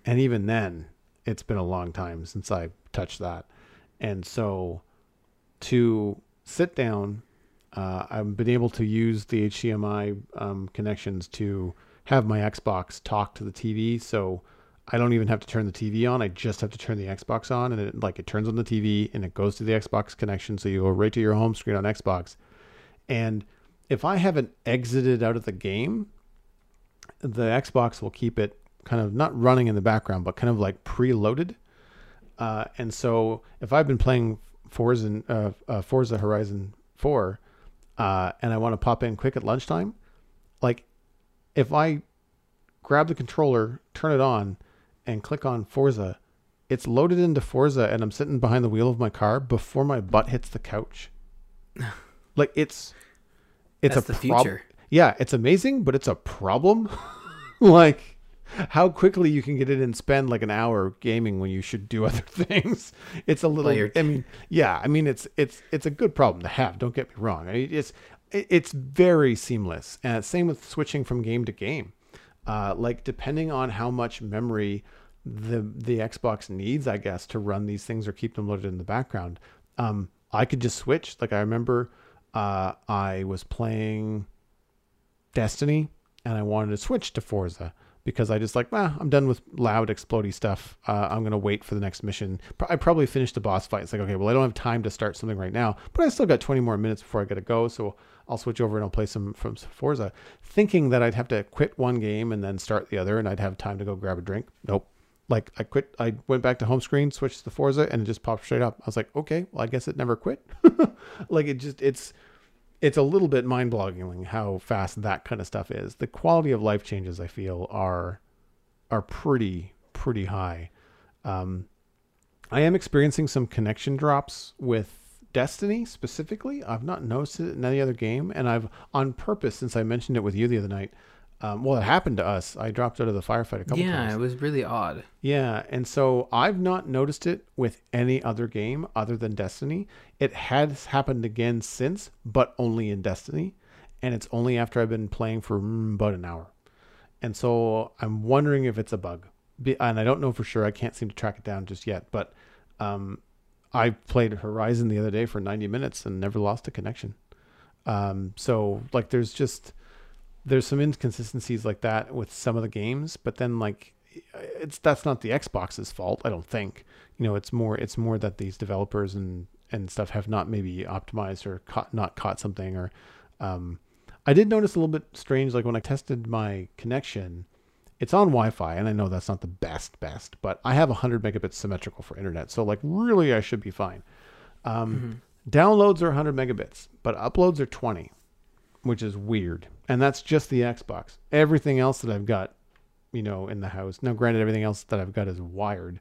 and even then, it's been a long time since I touched that. And so, to sit down, uh, I've been able to use the HDMI um, connections to have my Xbox talk to the TV. So I don't even have to turn the TV on. I just have to turn the Xbox on, and it like it turns on the TV and it goes to the Xbox connection. So you go right to your home screen on Xbox. And if I haven't exited out of the game, the Xbox will keep it kind of not running in the background, but kind of like preloaded. Uh, and so if I've been playing Forza, uh, uh, Forza Horizon 4, uh, and I want to pop in quick at lunchtime, like if I grab the controller, turn it on, and click on Forza, it's loaded into Forza and I'm sitting behind the wheel of my car before my butt hits the couch. like it's it's That's a the prob- future. Yeah, it's amazing, but it's a problem. like how quickly you can get in and spend like an hour gaming when you should do other things. It's a little well, I mean, yeah, I mean it's it's it's a good problem to have, don't get me wrong. I mean, it's it's very seamless. And same with switching from game to game uh, like depending on how much memory the the Xbox needs, I guess, to run these things or keep them loaded in the background. Um, I could just switch. Like I remember, uh, I was playing Destiny and I wanted to switch to Forza because I just like, well, I'm done with loud, explody stuff. Uh, I'm gonna wait for the next mission. I probably finished the boss fight. It's like, okay, well, I don't have time to start something right now, but I still got 20 more minutes before I gotta go, so I'll switch over and I'll play some from Forza, thinking that I'd have to quit one game and then start the other, and I'd have time to go grab a drink. Nope. Like I quit, I went back to home screen, switched to Forza, and it just popped straight up. I was like, okay, well, I guess it never quit. like it just, it's it's a little bit mind-boggling how fast that kind of stuff is. The quality of life changes I feel are are pretty pretty high. Um, I am experiencing some connection drops with Destiny specifically. I've not noticed it in any other game, and I've on purpose since I mentioned it with you the other night. Um, well, it happened to us. I dropped out of the firefight a couple yeah, times. Yeah, it was really odd. Yeah, and so I've not noticed it with any other game other than Destiny. It has happened again since, but only in Destiny, and it's only after I've been playing for mm, about an hour. And so I'm wondering if it's a bug, and I don't know for sure. I can't seem to track it down just yet. But um, I played Horizon the other day for 90 minutes and never lost a connection. Um, so like, there's just there's some inconsistencies like that with some of the games, but then like it's that's not the Xbox's fault, I don't think. You know, it's more it's more that these developers and and stuff have not maybe optimized or caught not caught something or um I did notice a little bit strange like when I tested my connection, it's on Wi-Fi and I know that's not the best best, but I have 100 megabits symmetrical for internet. So like really I should be fine. Um downloads are 100 megabits, but uploads are 20, which is weird. And that's just the Xbox. Everything else that I've got, you know, in the house. Now, granted, everything else that I've got is wired.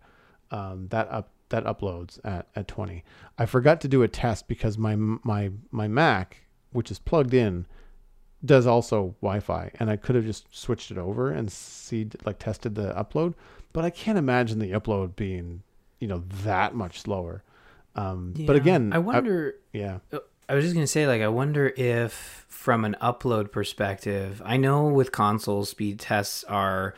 Um, that up that uploads at, at 20. I forgot to do a test because my my my Mac, which is plugged in, does also Wi-Fi, and I could have just switched it over and see like tested the upload. But I can't imagine the upload being, you know, that much slower. Um, but again, I wonder. yeah, I was just gonna say, like, I wonder if, from an upload perspective, I know with consoles, speed tests are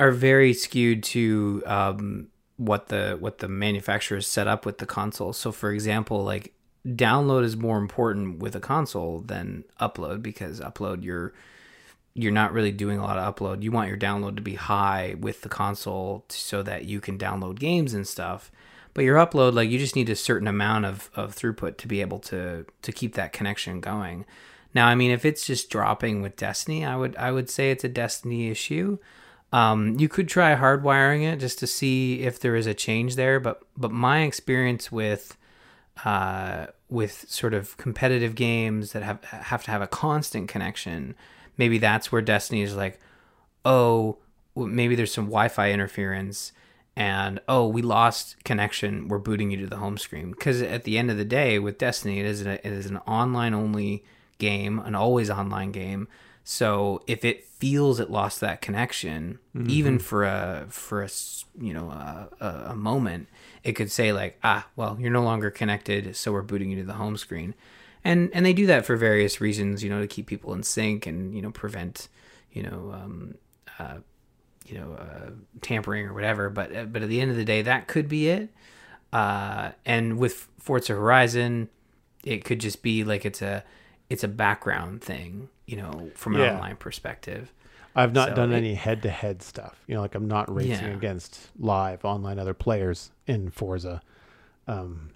are very skewed to um, what the what the manufacturers set up with the console. So, for example, like download is more important with a console than upload because upload you're you're not really doing a lot of upload. You want your download to be high with the console so that you can download games and stuff. But your upload, like you just need a certain amount of, of throughput to be able to to keep that connection going. Now, I mean, if it's just dropping with Destiny, I would I would say it's a Destiny issue. Um, you could try hardwiring it just to see if there is a change there. But but my experience with uh, with sort of competitive games that have have to have a constant connection, maybe that's where Destiny is like, oh, maybe there's some Wi-Fi interference, and oh, we lost connection. We're booting you to the home screen because at the end of the day, with Destiny, it is a, it is an online only game, an always online game. So if it feels it lost that connection, even for a for a you know a, a, a moment, it could say like ah well you're no longer connected, so we're booting you to the home screen, and and they do that for various reasons, you know, to keep people in sync and you know prevent you know um, uh, you know uh, tampering or whatever. But uh, but at the end of the day, that could be it. Uh, and with Forza Horizon, it could just be like it's a it's a background thing, you know, from an Yeah. online perspective. I've not So done it- any head-to-head stuff. You know, like I'm not racing Yeah. against live online other players in Forza. Um,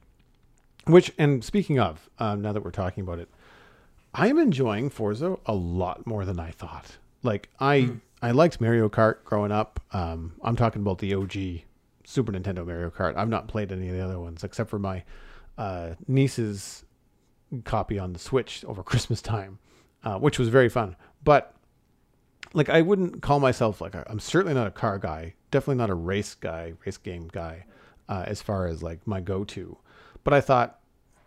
which, and speaking of, um, now that we're talking about it, I am enjoying Forza a lot more than I thought. Like I, I liked Mario Kart growing up. Um, I'm talking about the OG Super Nintendo Mario Kart. I've not played any of the other ones except for my uh, niece's copy on the Switch over Christmas time, uh, which was very fun. But like I wouldn't call myself like I'm certainly not a car guy, definitely not a race guy, race game guy, uh, as far as like my go-to. But I thought,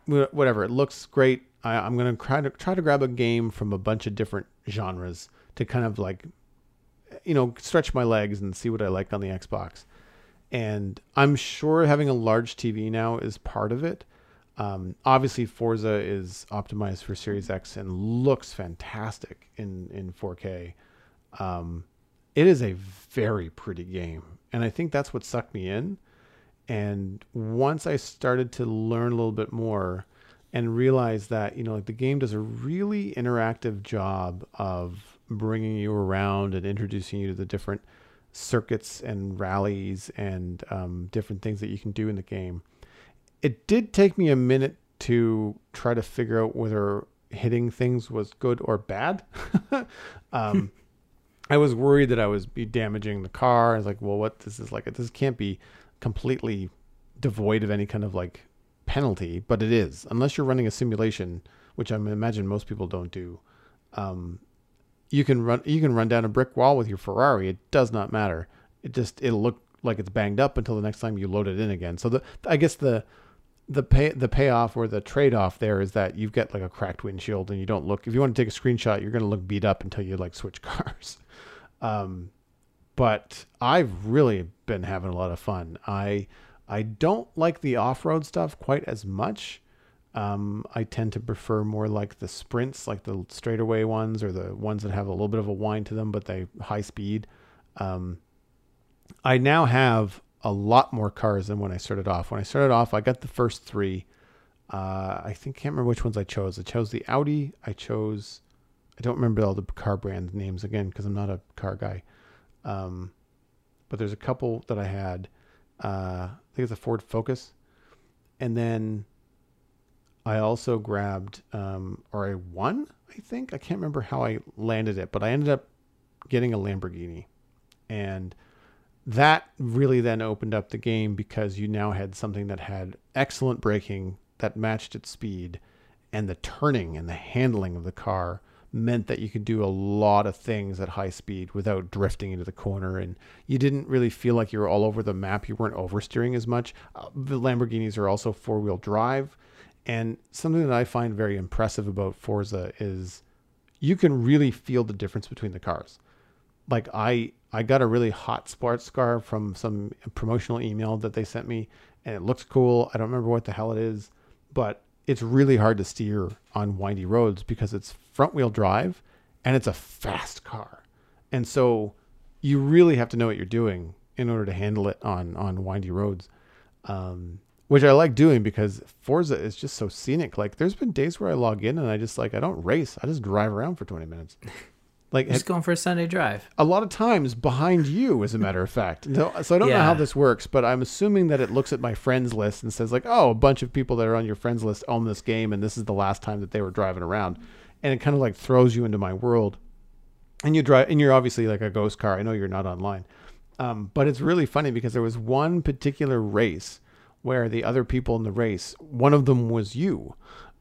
whatever, it looks great. I, I'm gonna try to try to grab a game from a bunch of different genres to kind of like, you know, stretch my legs and see what I like on the Xbox. And I'm sure having a large TV now is part of it. Um, obviously, Forza is optimized for Series X and looks fantastic in in 4K. Um, it is a very pretty game, and I think that's what sucked me in. And once I started to learn a little bit more and realize that you know like the game does a really interactive job of bringing you around and introducing you to the different circuits and rallies and um, different things that you can do in the game it did take me a minute to try to figure out whether hitting things was good or bad. um, I was worried that I was be damaging the car. I was like, well, what this is like, this can't be completely devoid of any kind of like penalty, but it is. Unless you're running a simulation, which I imagine most people don't do, um, you can run you can run down a brick wall with your Ferrari. It does not matter. It just it'll look like it's banged up until the next time you load it in again. So the I guess the the pay the payoff or the trade off there is that you get like a cracked windshield and you don't look if you want to take a screenshot you're going to look beat up until you like switch cars. Um, but i've really been having a lot of fun. I i don't like the off-road stuff quite as much. Um, i tend to prefer more like the sprints like the straightaway ones or the ones that have a little bit of a wind to them but they high speed. Um, i now have a lot more cars than when I started off. When I started off, I got the first three. Uh, I think can't remember which ones I chose. I chose the Audi. I chose. I don't remember all the car brand names again because I'm not a car guy. Um, but there's a couple that I had. Uh, I think it's a Ford Focus, and then I also grabbed, um, or I won. I think I can't remember how I landed it, but I ended up getting a Lamborghini, and that really then opened up the game because you now had something that had excellent braking that matched its speed and the turning and the handling of the car meant that you could do a lot of things at high speed without drifting into the corner. And you didn't really feel like you were all over the map. You weren't oversteering as much. Uh, the lamborghinis are also four-wheel drive. And something that i find very impressive about forza is you can really feel the difference between the cars. Like i I got a really hot sports car from some promotional email that they sent me, and it looks cool. I don't remember what the hell it is, but it's really hard to steer on windy roads because it's front wheel drive and it's a fast car. And so you really have to know what you're doing in order to handle it on, on windy roads. Um, which I like doing because Forza is just so scenic. Like there's been days where I log in and I just like I don't race. I just drive around for 20 minutes. Like just going for a Sunday drive. A lot of times behind you, as a matter of fact. So, so I don't yeah. know how this works, but I'm assuming that it looks at my friends list and says like, oh, a bunch of people that are on your friends list own this game, and this is the last time that they were driving around, and it kind of like throws you into my world. And you drive, and you're obviously like a ghost car. I know you're not online, um, but it's really funny because there was one particular race where the other people in the race, one of them was you,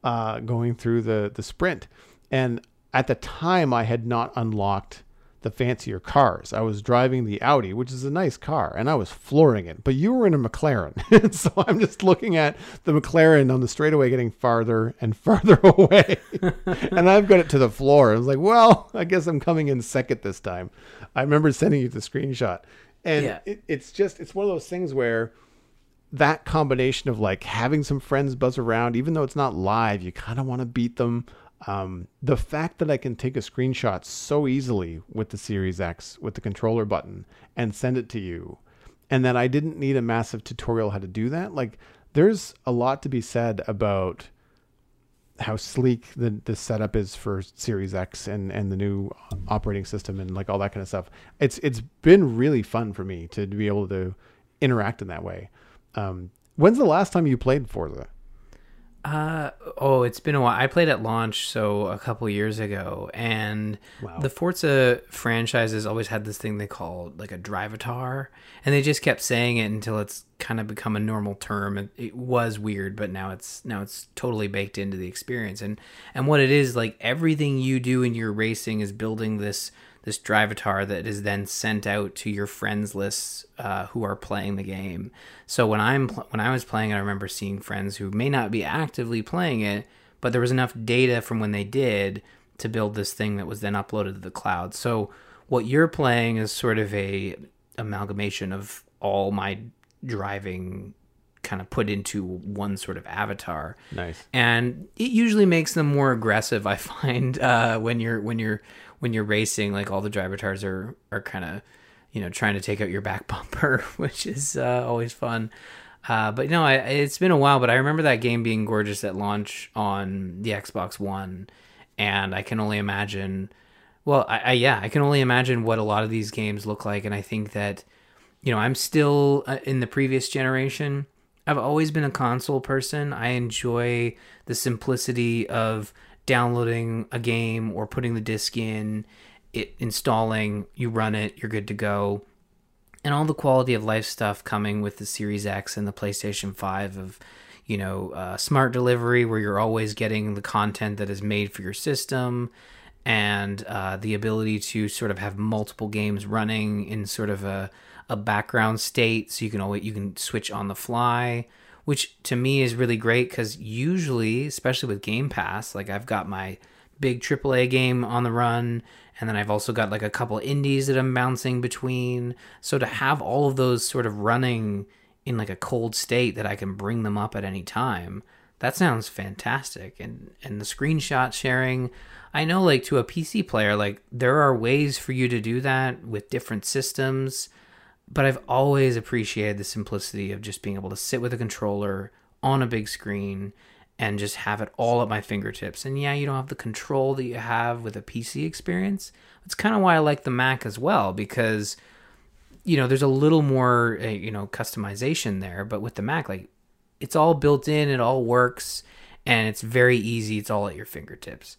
uh, going through the the sprint, and at the time I had not unlocked the fancier cars. I was driving the Audi, which is a nice car, and I was flooring it. But you were in a McLaren. so I'm just looking at the McLaren on the straightaway getting farther and farther away. and I've got it to the floor. I was like, well, I guess I'm coming in second this time. I remember sending you the screenshot. And yeah. it, it's just, it's one of those things where that combination of like having some friends buzz around, even though it's not live, you kind of want to beat them um, the fact that I can take a screenshot so easily with the Series X with the controller button and send it to you, and that I didn't need a massive tutorial how to do that, like there's a lot to be said about how sleek the, the setup is for Series X and, and the new operating system and like all that kind of stuff. It's it's been really fun for me to be able to interact in that way. Um, when's the last time you played Forza? Uh oh, it's been a while. I played at launch, so a couple years ago, and wow. the Forza franchises always had this thing they call like a drivatar, and they just kept saying it until it's kind of become a normal term. It, it was weird, but now it's now it's totally baked into the experience. And and what it is like, everything you do in your racing is building this this drivatar that is then sent out to your friends lists uh, who are playing the game. So when I'm pl- when I was playing it, I remember seeing friends who may not be actively playing it, but there was enough data from when they did to build this thing that was then uploaded to the cloud. So what you're playing is sort of a amalgamation of all my driving kind of put into one sort of avatar. Nice. And it usually makes them more aggressive. I find uh, when you're when you're when you're racing, like all the drivatars are are kind of you know trying to take out your back bumper, which is uh, always fun. Uh, but no, I, it's been a while. But I remember that game being gorgeous at launch on the Xbox One, and I can only imagine. Well, I, I yeah, I can only imagine what a lot of these games look like, and I think that you know I'm still uh, in the previous generation. I've always been a console person. I enjoy the simplicity of downloading a game or putting the disc in, it installing, you run it, you're good to go. And all the quality of life stuff coming with the Series X and the PlayStation 5 of you know, uh, smart delivery where you're always getting the content that is made for your system, and uh, the ability to sort of have multiple games running in sort of a, a background state, so you can always you can switch on the fly, which to me is really great because usually, especially with Game Pass, like I've got my big AAA game on the run, and then I've also got like a couple indies that I'm bouncing between. So to have all of those sort of running in like a cold state that I can bring them up at any time, that sounds fantastic. And and the screenshot sharing, I know like to a PC player, like there are ways for you to do that with different systems, but I've always appreciated the simplicity of just being able to sit with a controller on a big screen and just have it all at my fingertips. And yeah, you don't have the control that you have with a PC experience. It's kind of why I like the Mac as well because you know, there's a little more uh, you know, customization there, but with the Mac like it's all built in, it all works and it's very easy. It's all at your fingertips.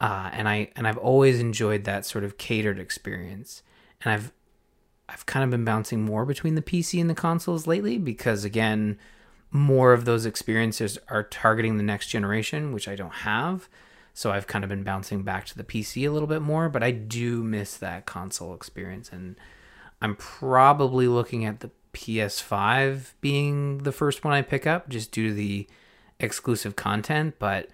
Uh, and I and I've always enjoyed that sort of catered experience. And I've I've kind of been bouncing more between the PC and the consoles lately because again, more of those experiences are targeting the next generation, which I don't have. So I've kind of been bouncing back to the PC a little bit more, but I do miss that console experience. And I'm probably looking at the PS5 being the first one I pick up just due to the exclusive content. But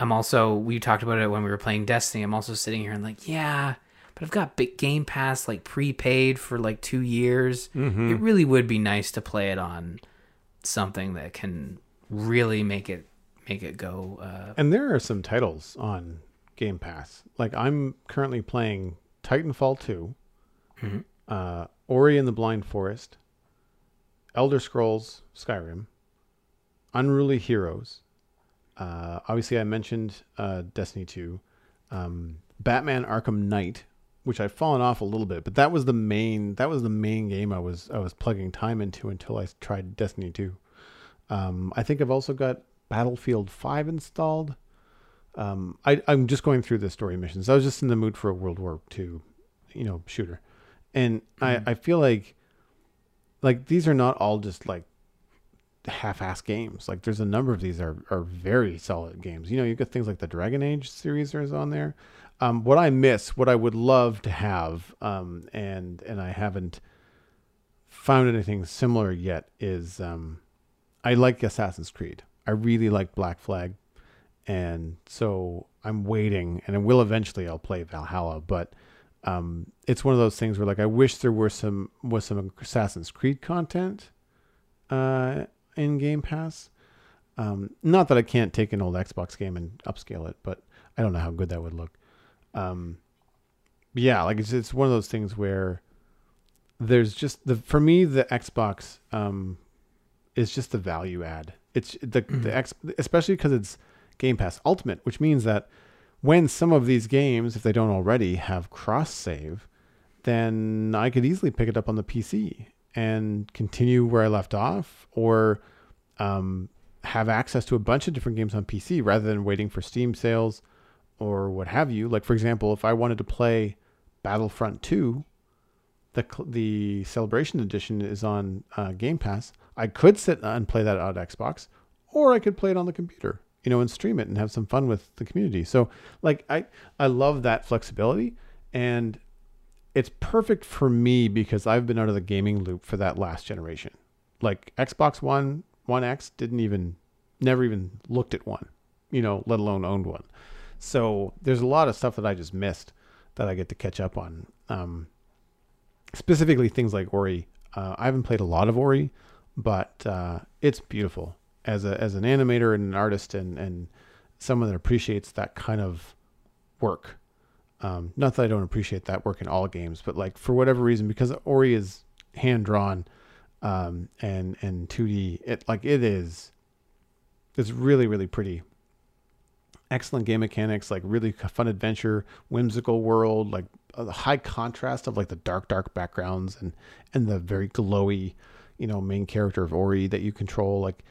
I'm also, we talked about it when we were playing Destiny. I'm also sitting here and like, yeah, but I've got big Game Pass like prepaid for like two years. Mm-hmm. It really would be nice to play it on something that can really make it make it go. Uh, and there are some titles on Game Pass. Like I'm currently playing Titanfall 2, mm-hmm. uh, Ori and the Blind Forest, Elder Scrolls Skyrim, Unruly Heroes. Uh, obviously, I mentioned uh, Destiny 2, um, Batman Arkham Knight, which I've fallen off a little bit, but that was the main that was the main game I was I was plugging time into until I tried Destiny 2. Um, I think I've also got Battlefield 5 installed. Um, I, I'm just going through the story missions. I was just in the mood for a World War II, you know, shooter, and mm-hmm. I, I feel like like these are not all just like half-ass games. Like there's a number of these are are very solid games. You know, you got things like the Dragon Age series is on there. Um, what I miss, what I would love to have, um, and and I haven't found anything similar yet, is um, I like Assassin's Creed. I really like Black Flag, and so I'm waiting, and I will eventually. I'll play Valhalla, but um, it's one of those things where like I wish there were some was some Assassin's Creed content uh, in Game Pass. Um, not that I can't take an old Xbox game and upscale it, but I don't know how good that would look. Um, yeah, like it's it's one of those things where there's just the for me the Xbox um, is just the value add. It's the mm-hmm. the X especially because it's Game Pass Ultimate, which means that when some of these games, if they don't already have cross save, then I could easily pick it up on the PC and continue where I left off, or um, have access to a bunch of different games on PC rather than waiting for Steam sales or what have you. Like for example, if I wanted to play Battlefront 2, the the Celebration Edition is on uh, Game Pass. I could sit and play that on Xbox, or I could play it on the computer, you know, and stream it and have some fun with the community. So like I I love that flexibility and it's perfect for me because I've been out of the gaming loop for that last generation. Like Xbox One, One X didn't even never even looked at one, you know, let alone owned one. So there's a lot of stuff that I just missed that I get to catch up on. Um, specifically things like Ori. Uh, I haven't played a lot of Ori, but uh, it's beautiful as a as an animator and an artist and and someone that appreciates that kind of work. Um, not that I don't appreciate that work in all games, but like for whatever reason, because Ori is hand drawn um, and and 2D, it like it is. It's really really pretty excellent game mechanics, like really fun adventure, whimsical world, like a high contrast of like the dark, dark backgrounds and and the very glowy, you know, main character of Ori that you control. Like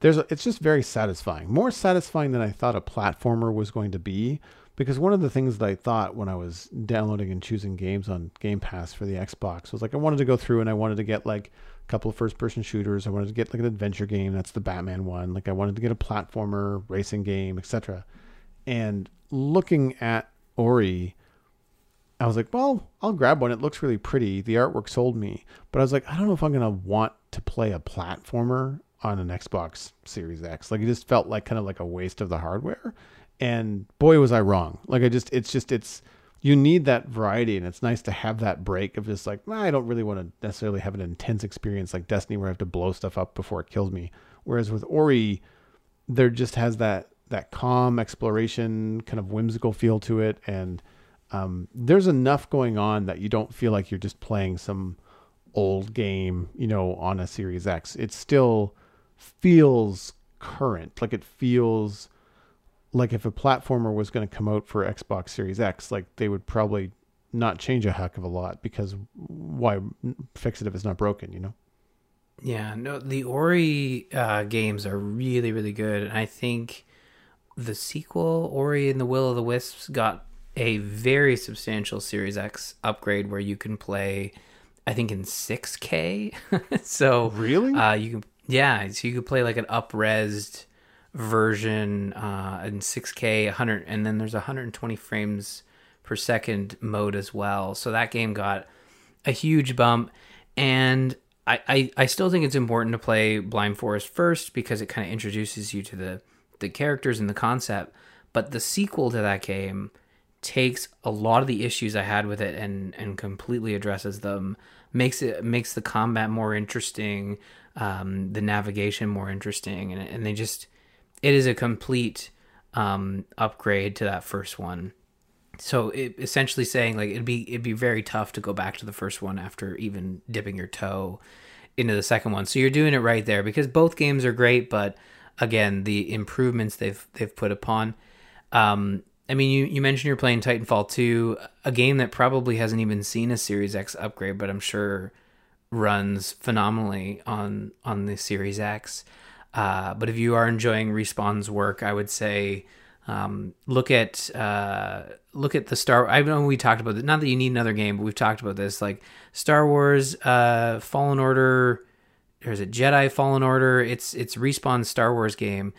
there's, a, it's just very satisfying, more satisfying than I thought a platformer was going to be. Because one of the things that I thought when I was downloading and choosing games on Game Pass for the Xbox was like I wanted to go through and I wanted to get like a couple of first person shooters. I wanted to get like an adventure game. That's the Batman one. Like I wanted to get a platformer, racing game, etc. And looking at Ori, I was like, well, I'll grab one. It looks really pretty. The artwork sold me. But I was like, I don't know if I'm going to want to play a platformer on an Xbox Series X. Like it just felt like kind of like a waste of the hardware. And boy, was I wrong. Like I just, it's just, it's, you need that variety and it's nice to have that break of just like i don't really want to necessarily have an intense experience like destiny where i have to blow stuff up before it kills me whereas with ori there just has that that calm exploration kind of whimsical feel to it and um, there's enough going on that you don't feel like you're just playing some old game you know on a series x it still feels current like it feels like if a platformer was going to come out for Xbox Series X, like they would probably not change a heck of a lot because why fix it if it's not broken, you know? Yeah, no, the Ori uh, games are really, really good. And I think the sequel, Ori and the Will of the Wisps, got a very substantial Series X upgrade where you can play, I think, in 6K. so, really? Uh, you can, yeah, so you could play like an upresed version uh, in 6K, 100, and then there's 120 frames per second mode as well. So that game got a huge bump, and I, I, I still think it's important to play Blind Forest first because it kind of introduces you to the the characters and the concept. But the sequel to that game takes a lot of the issues I had with it and and completely addresses them. makes it makes the combat more interesting, um, the navigation more interesting, and and they just it is a complete um, upgrade to that first one. So it, essentially saying like it'd be it'd be very tough to go back to the first one after even dipping your toe into the second one. So you're doing it right there because both games are great, but again the improvements they've they've put upon. Um, I mean, you, you mentioned you're playing Titanfall 2, a game that probably hasn't even seen a Series X upgrade, but I'm sure runs phenomenally on on the Series X. Uh, but if you are enjoying Respawn's work, I would say um, look at uh, look at the Star. I know we talked about it. Not that you need another game, but we've talked about this. Like Star Wars, uh, Fallen Order. There's a Jedi Fallen Order. It's it's Respawn's Star Wars game.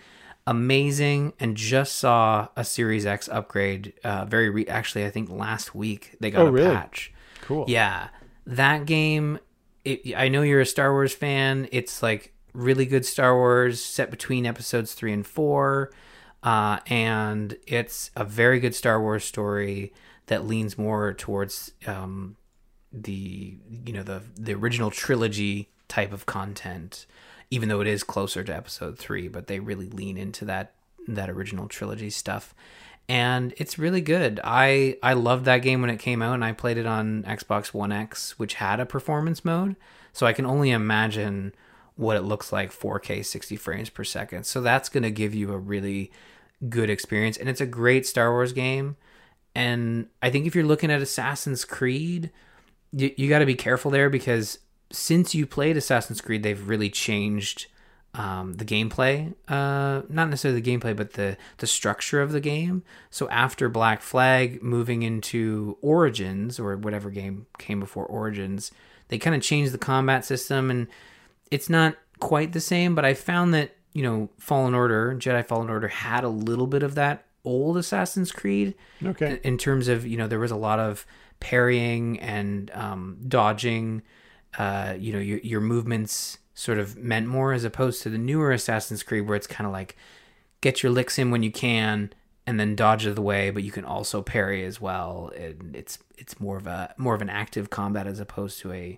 Amazing, and just saw a Series X upgrade. Uh, very re- actually, I think last week they got Oh, a really? patch. Cool. Yeah, that game. It, I know you're a Star Wars fan. It's like really good Star Wars set between episodes three and four, uh, and it's a very good Star Wars story that leans more towards um, the you know the the original trilogy type of content, even though it is closer to episode three. But they really lean into that that original trilogy stuff and it's really good. I I loved that game when it came out, and I played it on Xbox One X, which had a performance mode. So I can only imagine what it looks like 4K 60 frames per second. So that's going to give you a really good experience, and it's a great Star Wars game. And I think if you're looking at Assassin's Creed, you, you got to be careful there because since you played Assassin's Creed, they've really changed um, the gameplay. Uh, not necessarily the gameplay, but the the structure of the game. So after Black Flag, moving into Origins or whatever game came before Origins, they kind of changed the combat system, and it's not quite the same. But I found that you know Fallen Order, Jedi Fallen Order, had a little bit of that old Assassin's Creed Okay. in terms of you know there was a lot of parrying and um, dodging uh, you know your, your movements sort of meant more as opposed to the newer assassin's creed where it's kind of like get your licks in when you can and then dodge out of the way but you can also parry as well. And it's it's more of a more of an active combat as opposed to a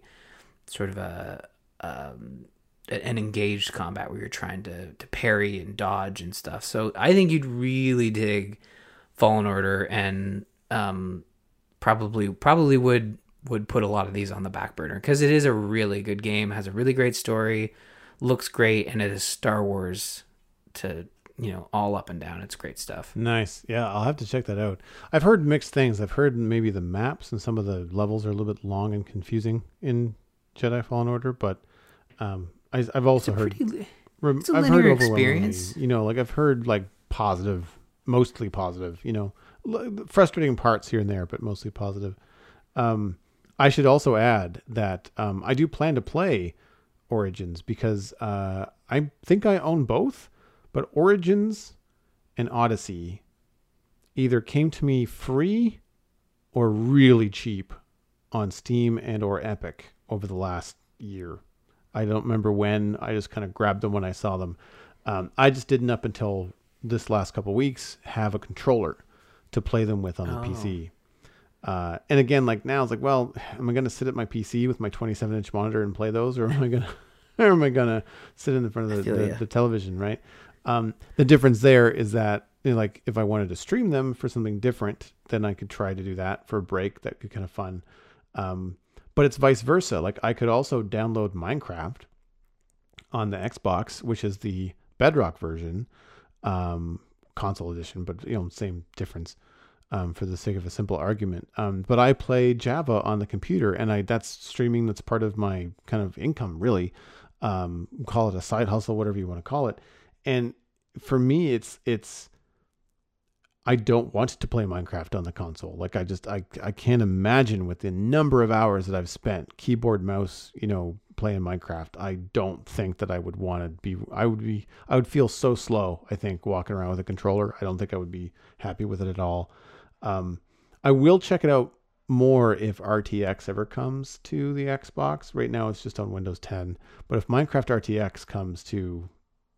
sort of a um, an engaged combat where you're trying to to parry and dodge and stuff. So i think you'd really dig fallen order and um probably probably would would put a lot of these on the back burner because it is a really good game has a really great story looks great and it is star wars to you know all up and down it's great stuff Nice. Yeah, I'll have to check that out. I've heard mixed things. I've heard maybe the maps and some of the levels are a little bit long and confusing in Jedi Fallen Order, but um, I, I've also heard Pretty- rem- it's a I've linear heard experience. You know, like I've heard like positive, mostly positive. You know, frustrating parts here and there, but mostly positive. Um, I should also add that um, I do plan to play Origins because uh, I think I own both, but Origins and Odyssey either came to me free or really cheap on Steam and or Epic over the last year. I don't remember when. I just kind of grabbed them when I saw them. Um, I just didn't up until this last couple weeks have a controller to play them with on the Oh. PC. Uh, and again, like now, it's like, well, am I going to sit at my PC with my 27 inch monitor and play those, or am I going to, or am I going to sit in the front of the, the, the television, right? Um, the difference there is that, you know, like, if I wanted to stream them for something different, then I could try to do that for a break. That could kind of fun. Um, but it's vice versa. Like, I could also download Minecraft on the Xbox, which is the Bedrock version, um, console edition, but you know, same difference. Um, for the sake of a simple argument, um, but I play Java on the computer, and I that's streaming. That's part of my kind of income, really. Um, call it a side hustle, whatever you want to call it. And for me, it's it's. I don't want to play Minecraft on the console. Like I just I I can't imagine with the number of hours that I've spent keyboard mouse, you know, playing Minecraft. I don't think that I would want to be I would be I would feel so slow, I think, walking around with a controller. I don't think I would be happy with it at all. Um I will check it out more if RTX ever comes to the Xbox. Right now it's just on Windows 10. But if Minecraft RTX comes to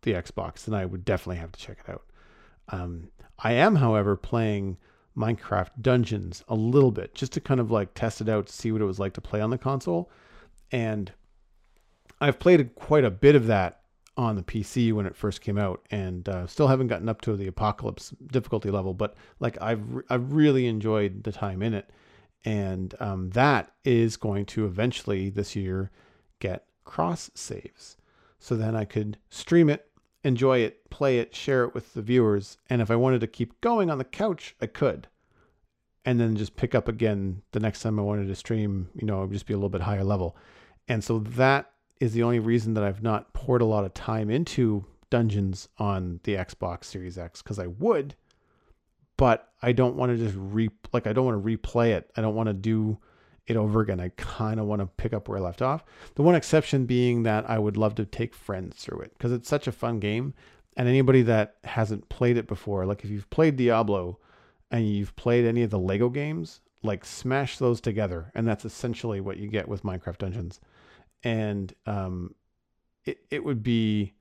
the Xbox, then I would definitely have to check it out. Um, I am, however, playing Minecraft Dungeons a little bit just to kind of like test it out to see what it was like to play on the console. And I've played quite a bit of that on the PC when it first came out, and uh, still haven't gotten up to the apocalypse difficulty level. But like I've re- I've really enjoyed the time in it, and um, that is going to eventually this year get cross saves. So then I could stream it, enjoy it, play it, share it with the viewers, and if I wanted to keep going on the couch, I could. And then just pick up again the next time I wanted to stream, you know, just be a little bit higher level. And so that is the only reason that I've not poured a lot of time into dungeons on the Xbox Series X because I would, but I don't want to just re like I don't want to replay it. I don't want to do it over again. I kind of want to pick up where I left off. The one exception being that I would love to take friends through it because it's such a fun game. And anybody that hasn't played it before, like if you've played Diablo and you've played any of the Lego games, like smash those together. And that's essentially what you get with Minecraft Dungeons. And um, it, it would be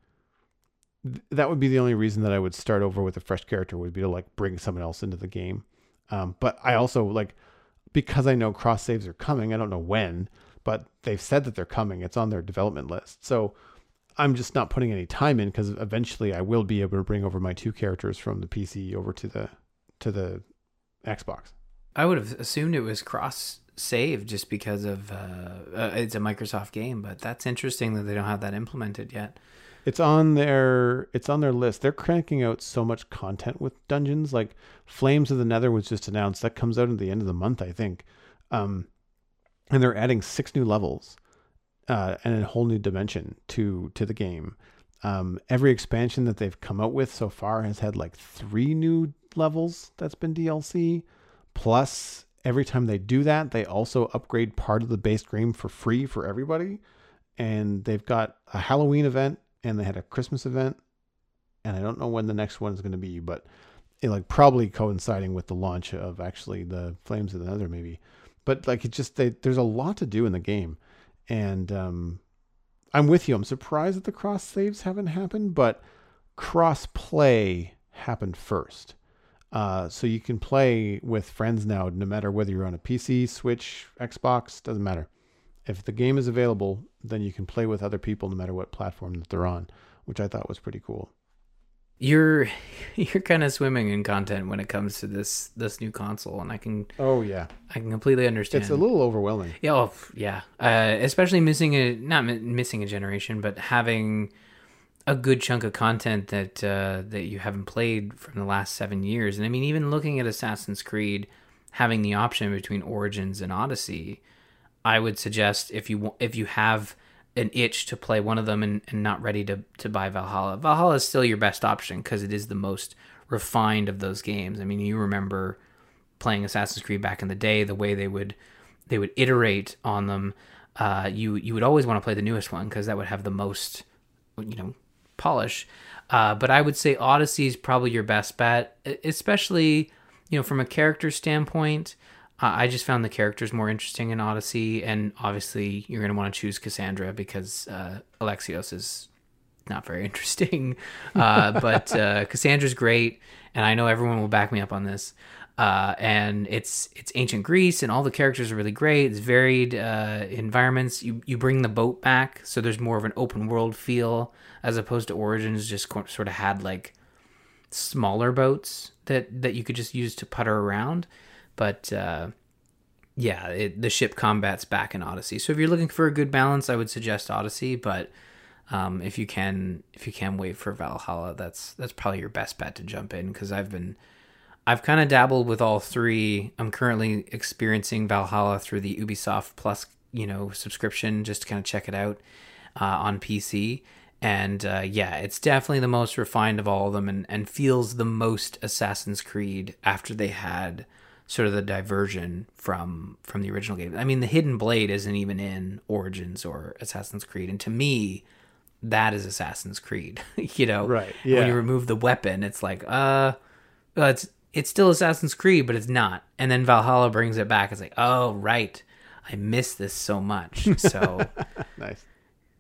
that would be the only reason that I would start over with a fresh character would be to like bring someone else into the game. Um, but I also like because I know cross saves are coming. I don't know when, but they've said that they're coming. It's on their development list. So I'm just not putting any time in because eventually I will be able to bring over my two characters from the PC over to the to the Xbox. I would have assumed it was cross save just because of uh, uh, it's a Microsoft game, but that's interesting that they don't have that implemented yet. It's on their it's on their list. They're cranking out so much content with dungeons. Like Flames of the Nether was just announced. That comes out at the end of the month, I think. Um, and they're adding six new levels uh, and a whole new dimension to to the game. Um, every expansion that they've come out with so far has had like three new levels that's been DLC. Plus, every time they do that, they also upgrade part of the base game for free for everybody. And they've got a Halloween event and they had a Christmas event. And I don't know when the next one is going to be, but it like probably coinciding with the launch of actually the Flames of the Nether, maybe. But like it just they, there's a lot to do in the game, and um, I'm with you. I'm surprised that the cross saves haven't happened, but cross play happened first. Uh, so you can play with friends now, no matter whether you're on a PC, Switch, Xbox, doesn't matter. If the game is available, then you can play with other people no matter what platform that they're on, which I thought was pretty cool. You're you're kind of swimming in content when it comes to this this new console, and I can Oh yeah, I can completely understand. it's a little overwhelming. Yeah, oh, yeah. Uh, especially missing a not mi- missing a generation, but having a good chunk of content that uh, that you haven't played from the last seven years. And I mean, even looking at Assassin's Creed, having the option between Origins and Odyssey, I would suggest if you if you have an itch to play one of them and, and not ready to, to buy Valhalla, Valhalla is still your best option because it is the most refined of those games. I mean, you remember playing Assassin's Creed back in the day, the way they would they would iterate on them. uh, you you would always want to play the newest one because that would have the most, you know, polish. Uh, but I would say Odyssey is probably your best bet, especially you know from a character standpoint. Uh, I just found the characters more interesting in Odyssey, and obviously you're going to want to choose Cassandra because uh, Alexios is not very interesting. Uh, but uh, Cassandra's great, and I know everyone will back me up on this. Uh, and it's it's ancient Greece, and all the characters are really great. It's varied uh, environments. You you bring the boat back, so there's more of an open world feel as opposed to Origins. Just sort of had like smaller boats that that you could just use to putter around. But uh, yeah, it, the ship combat's back in Odyssey. So if you're looking for a good balance, I would suggest Odyssey. But um, if you can if you can wait for Valhalla, that's that's probably your best bet to jump in because I've been I've kind of dabbled with all three. I'm currently experiencing Valhalla through the Ubisoft Plus, you know, subscription just to kind of check it out uh, on PC. And uh, yeah, it's definitely the most refined of all of them and, and feels the most Assassin's Creed after they had sort of the diversion from from the original game. I mean, the Hidden Blade isn't even in Origins or Assassin's Creed, and to me, that is Assassin's Creed. you know, Right, Yeah. When you remove the weapon, it's like, uh, well, it's it's still Assassin's Creed, but it's not. And then Valhalla brings it back. It's like, oh right, I miss this so much. So Nice.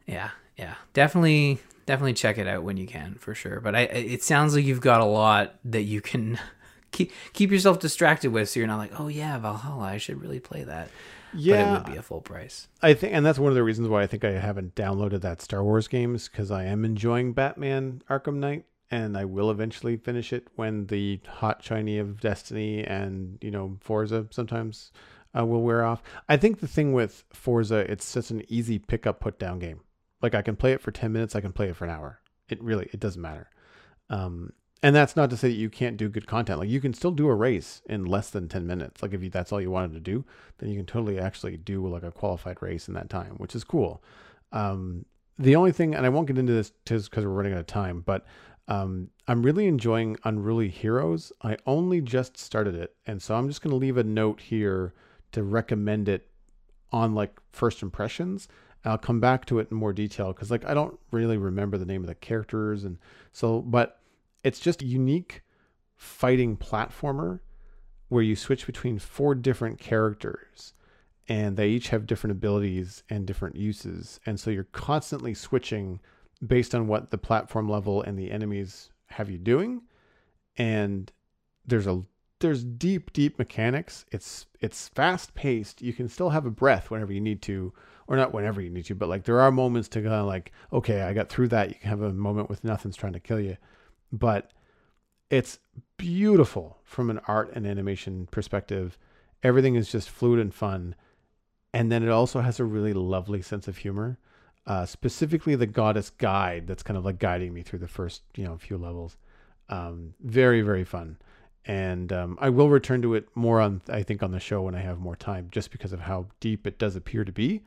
yeah, yeah, definitely, definitely check it out when you can for sure. But I, it sounds like you've got a lot that you can keep keep yourself distracted with, so you're not like, oh yeah, Valhalla, I should really play that. Yeah, but it would be a full price. I think, and that's one of the reasons why I think I haven't downloaded that Star Wars games because I am enjoying Batman Arkham Knight, and I will eventually finish it when the hot shiny of Destiny and you know Forza sometimes uh, will wear off. I think the thing with Forza, it's such an easy pick up put down game. Like I can play it for ten minutes, I can play it for an hour. It really it doesn't matter. Um, and that's not to say that you can't do good content. Like you can still do a race in less than 10 minutes. Like if you, that's all you wanted to do, then you can totally actually do like a qualified race in that time, which is cool. Um, the only thing, and I won't get into this because we're running out of time, but um, I'm really enjoying Unruly Heroes. I only just started it, and so I'm just going to leave a note here to recommend it on like first impressions. I'll come back to it in more detail because like I don't really remember the name of the characters, and so but it's just a unique fighting platformer where you switch between four different characters and they each have different abilities and different uses and so you're constantly switching based on what the platform level and the enemies have you doing and there's a there's deep deep mechanics it's it's fast paced you can still have a breath whenever you need to or not whenever you need to but like there are moments to kind of like okay i got through that you can have a moment with nothing's trying to kill you but it's beautiful from an art and animation perspective. Everything is just fluid and fun. And then it also has a really lovely sense of humor. Uh, specifically the goddess guide that's kind of like guiding me through the first, you know, few levels. Um, very, very fun. And um, I will return to it more on, I think, on the show when I have more time, just because of how deep it does appear to be.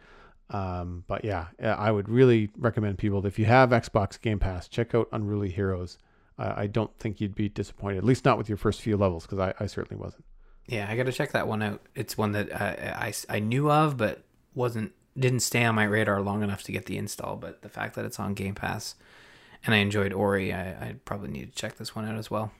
Um, but yeah, I would really recommend people if you have Xbox Game Pass, check out Unruly Heroes uh, I don't think you'd be disappointed, at least not with your first few levels, because I, I certainly wasn't. Yeah, I got to check that one out. It's one that I, I I knew of, but wasn't didn't stay on my radar long enough to get the install. But the fact that it's on Game Pass, and I enjoyed Ori, I, I probably need to check this one out as well.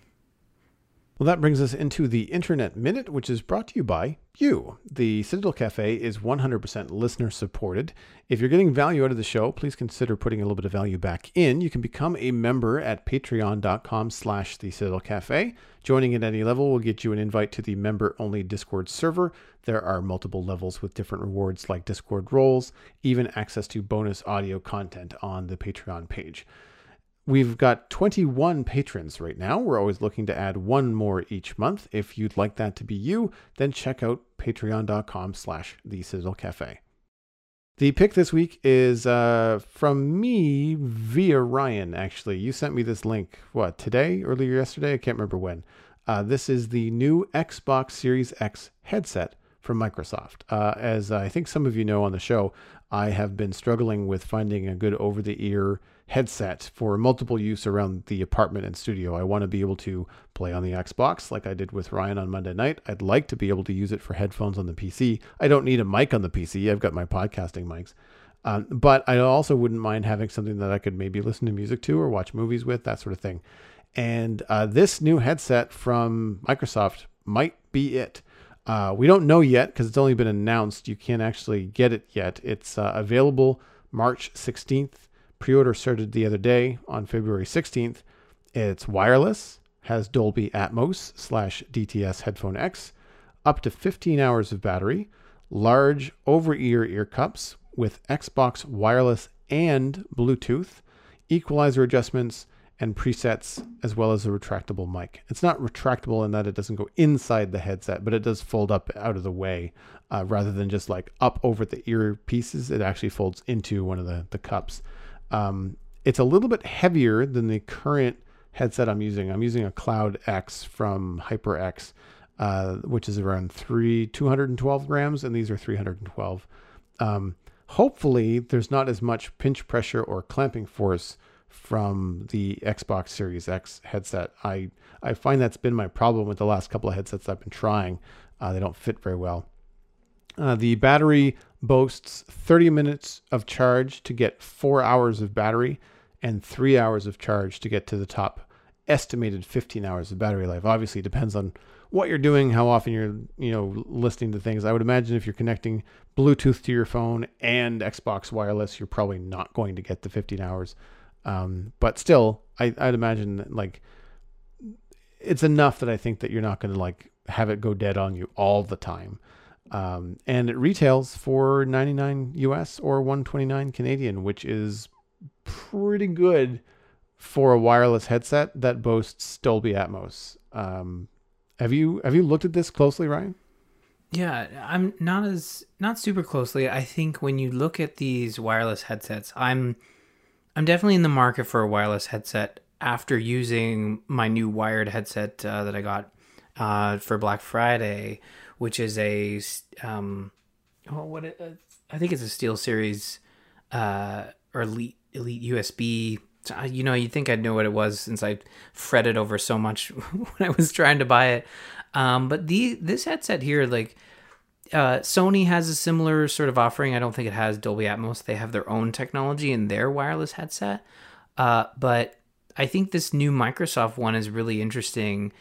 Well, that brings us into the Internet Minute, which is brought to you by you. The Citadel Cafe is 100% listener supported. If you're getting value out of the show, please consider putting a little bit of value back in. You can become a member at patreon.com slash the Citadel Cafe. Joining at any level will get you an invite to the member-only Discord server. There are multiple levels with different rewards like Discord roles, even access to bonus audio content on the Patreon page. We've got 21 patrons right now. We're always looking to add one more each month. If you'd like that to be you, then check out patreon.com slash the Citadel Cafe. The pick this week is uh, from me via Ryan, actually. You sent me this link, what, today, earlier yesterday? I can't remember when. Uh, this is the new Xbox Series X headset from Microsoft. Uh, as I think some of you know on the show, I have been struggling with finding a good over the ear headset for multiple use around the apartment and studio. I want to be able to play on the Xbox like I did with Ryan on Monday night. I'd like to be able to use it for headphones on the PC. I don't need a mic on the PC, I've got my podcasting mics. Um, but I also wouldn't mind having something that I could maybe listen to music to or watch movies with, that sort of thing. And uh, this new headset from Microsoft might be it. Uh, we don't know yet because it's only been announced. You can't actually get it yet. It's uh, available March 16th. Pre order started the other day on February 16th. It's wireless, has Dolby Atmos slash DTS Headphone X, up to 15 hours of battery, large over ear ear cups with Xbox wireless and Bluetooth, equalizer adjustments, and presets, as well as a retractable mic. It's not retractable in that it doesn't go inside the headset, but it does fold up out of the way uh, rather than just like up over the ear pieces. It actually folds into one of the, the cups. Um, it's a little bit heavier than the current headset I'm using. I'm using a Cloud X from HyperX, uh, which is around three 212 grams, and these are 312. Um, hopefully, there's not as much pinch pressure or clamping force from the Xbox Series X headset. I I find that's been my problem with the last couple of headsets I've been trying. Uh, they don't fit very well. Uh, the battery boasts 30 minutes of charge to get four hours of battery, and three hours of charge to get to the top estimated 15 hours of battery life. Obviously, it depends on what you're doing, how often you're, you know, listening to things. I would imagine if you're connecting Bluetooth to your phone and Xbox wireless, you're probably not going to get the 15 hours. Um, but still, I, I'd imagine like it's enough that I think that you're not going to like have it go dead on you all the time. Um, and it retails for 99 US or 129 Canadian, which is pretty good for a wireless headset that boasts Dolby Atmos. Um, have you have you looked at this closely, Ryan? Yeah, I'm not as not super closely. I think when you look at these wireless headsets, I'm I'm definitely in the market for a wireless headset after using my new wired headset uh, that I got uh, for Black Friday, which is a um, oh, what it, uh, I think it's a Steel Series uh, or Elite Elite USB. You know, you'd think I'd know what it was since I fretted over so much when I was trying to buy it. Um, but the this headset here, like uh, Sony has a similar sort of offering. I don't think it has Dolby Atmos. They have their own technology in their wireless headset. Uh, but I think this new Microsoft one is really interesting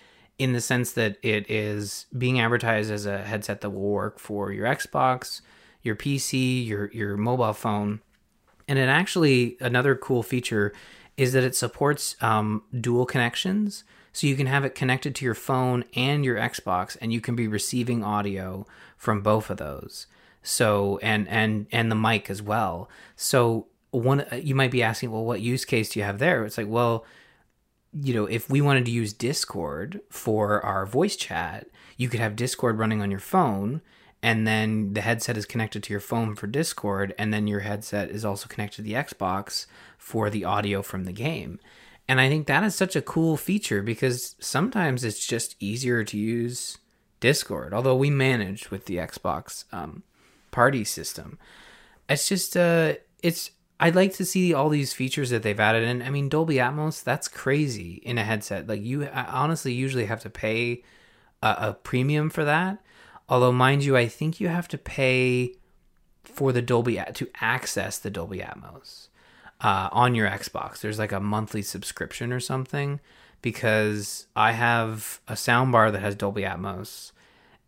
in the sense that it is being advertised as a headset that will work for your Xbox, your PC, your your mobile phone. And it actually another cool feature is that it supports um, dual connections. So you can have it connected to your phone and your Xbox, and you can be receiving audio from both of those. So and and and the mic as well. So one you might be asking, well, what use case do you have there? It's like, well, you know, if we wanted to use Discord for our voice chat, you could have Discord running on your phone and then the headset is connected to your phone for Discord, and then your headset is also connected to the Xbox for the audio from the game. And I think that is such a cool feature because sometimes it's just easier to use Discord, although we managed with the Xbox um, party system. It's just, uh, it's, I'd like to see all these features that they've added. And I mean, Dolby Atmos, that's crazy in a headset. Like, you honestly usually have to pay a, a premium for that. Although, mind you, I think you have to pay for the Dolby to access the Dolby Atmos uh, on your Xbox. There's like a monthly subscription or something because I have a soundbar that has Dolby Atmos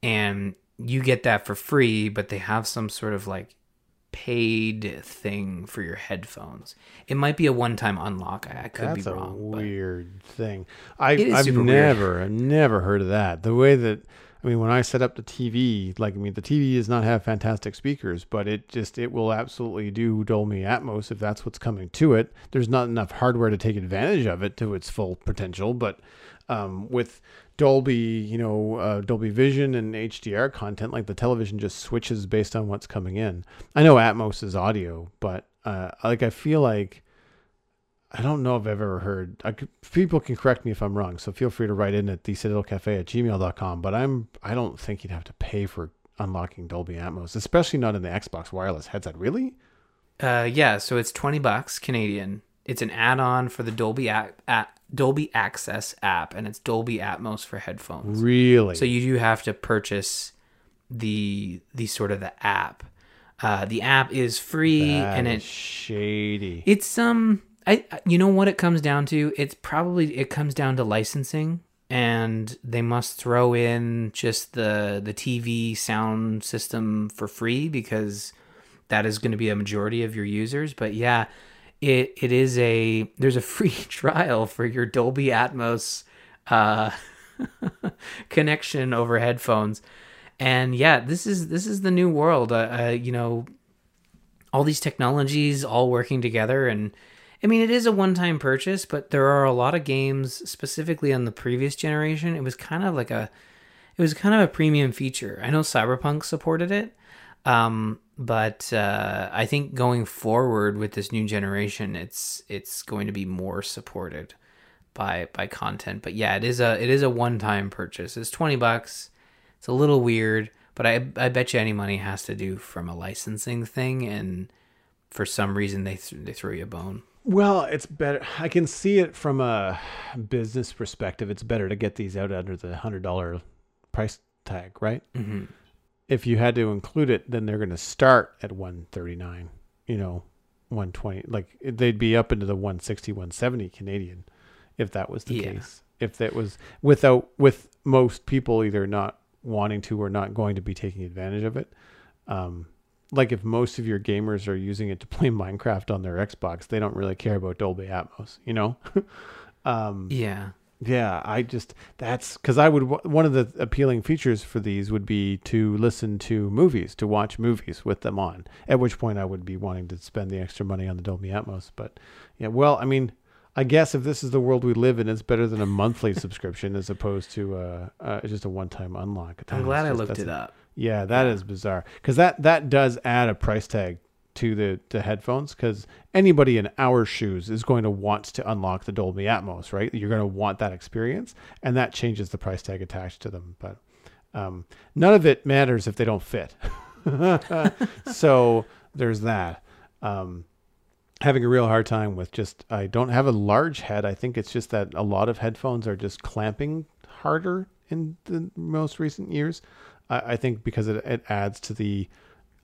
and you get that for free, but they have some sort of like paid thing for your headphones. It might be a one-time unlock. I, I could That's be wrong. a weird thing. I, weird. never, I've never heard of that. The way that, I mean, when I set up the TV, like, I mean, the TV does not have fantastic speakers, but it just, it will absolutely do Dolby Atmos if that's what's coming to it. There's not enough hardware to take advantage of it to its full potential, but um, with Dolby, you know, uh, Dolby Vision and HDR content, like the television just switches based on what's coming in. I know Atmos is audio, but uh, like I feel like I don't know if I've ever heard. I could, people can correct me if I'm wrong, so feel free to write in at thecitadelcafe at gmail.com. But I'm I don't think you'd have to pay for unlocking Dolby Atmos, especially not in the Xbox wireless headset. Really? Uh, yeah, so it's twenty bucks Canadian. It's an add-on for the Dolby app, app, Dolby Access app, and it's Dolby Atmos for headphones. Really? So you do have to purchase the the sort of the app. Uh, the app is free, That and it's shady. it's um I you know what it comes down to? It's probably it comes down to licensing and they must throw in just the the TV sound system for free because that is going to be a majority of your users, but yeah, it it is a there's a free trial for your Dolby Atmos uh connection over headphones. And yeah, this is this is the new world. Uh, uh, you know, all these technologies all working together and I mean it is a one-time purchase, but there are a lot of games specifically on the previous generation. It was kind of like a it was kind of a premium feature. I know Cyberpunk supported it. Um, but uh, I think going forward with this new generation, it's it's going to be more supported by by content. But yeah, it is a it is a one time purchase. It's twenty bucks. It's a little weird, but I I bet you any money has to do from a licensing thing, and for some reason they th- they throw you a bone. Well, it's better. I can see it from a business perspective. It's better to get these out under the hundred dollar price tag, right? Mm-hmm. If you had to include it, then they're going to start at one thirty nine. You know, one twenty. Like they'd be up into the 160, 170 Canadian, if that was the Yeah. case. If that was without with most people either not wanting to or not going to be taking advantage of it. Um, like if most of your gamers are using it to play Minecraft on their Xbox, they don't really care about Dolby Atmos, you know? um, Yeah. Yeah, I just that's because I would one of the appealing features for these would be to listen to movies, to watch movies with them on. At which point I would be wanting to spend the extra money on the Dolby Atmos. But yeah, well, I mean, I guess if this is the world we live in, it's better than a monthly subscription as opposed to uh, uh, just a one-time unlock. I'm glad is I looked it up. yeah, that is bizarre because that that does add a price tag to the to headphones because anybody in our shoes is going to want to unlock the Dolby Atmos, right? You're going to want that experience, and that changes the price tag attached to them. But um, none of it matters if they don't fit. so there's that. Um, having a real hard time with just I don't have a large head. I think it's just that a lot of headphones are just clamping harder in the most recent years. I, I think because it, it adds to the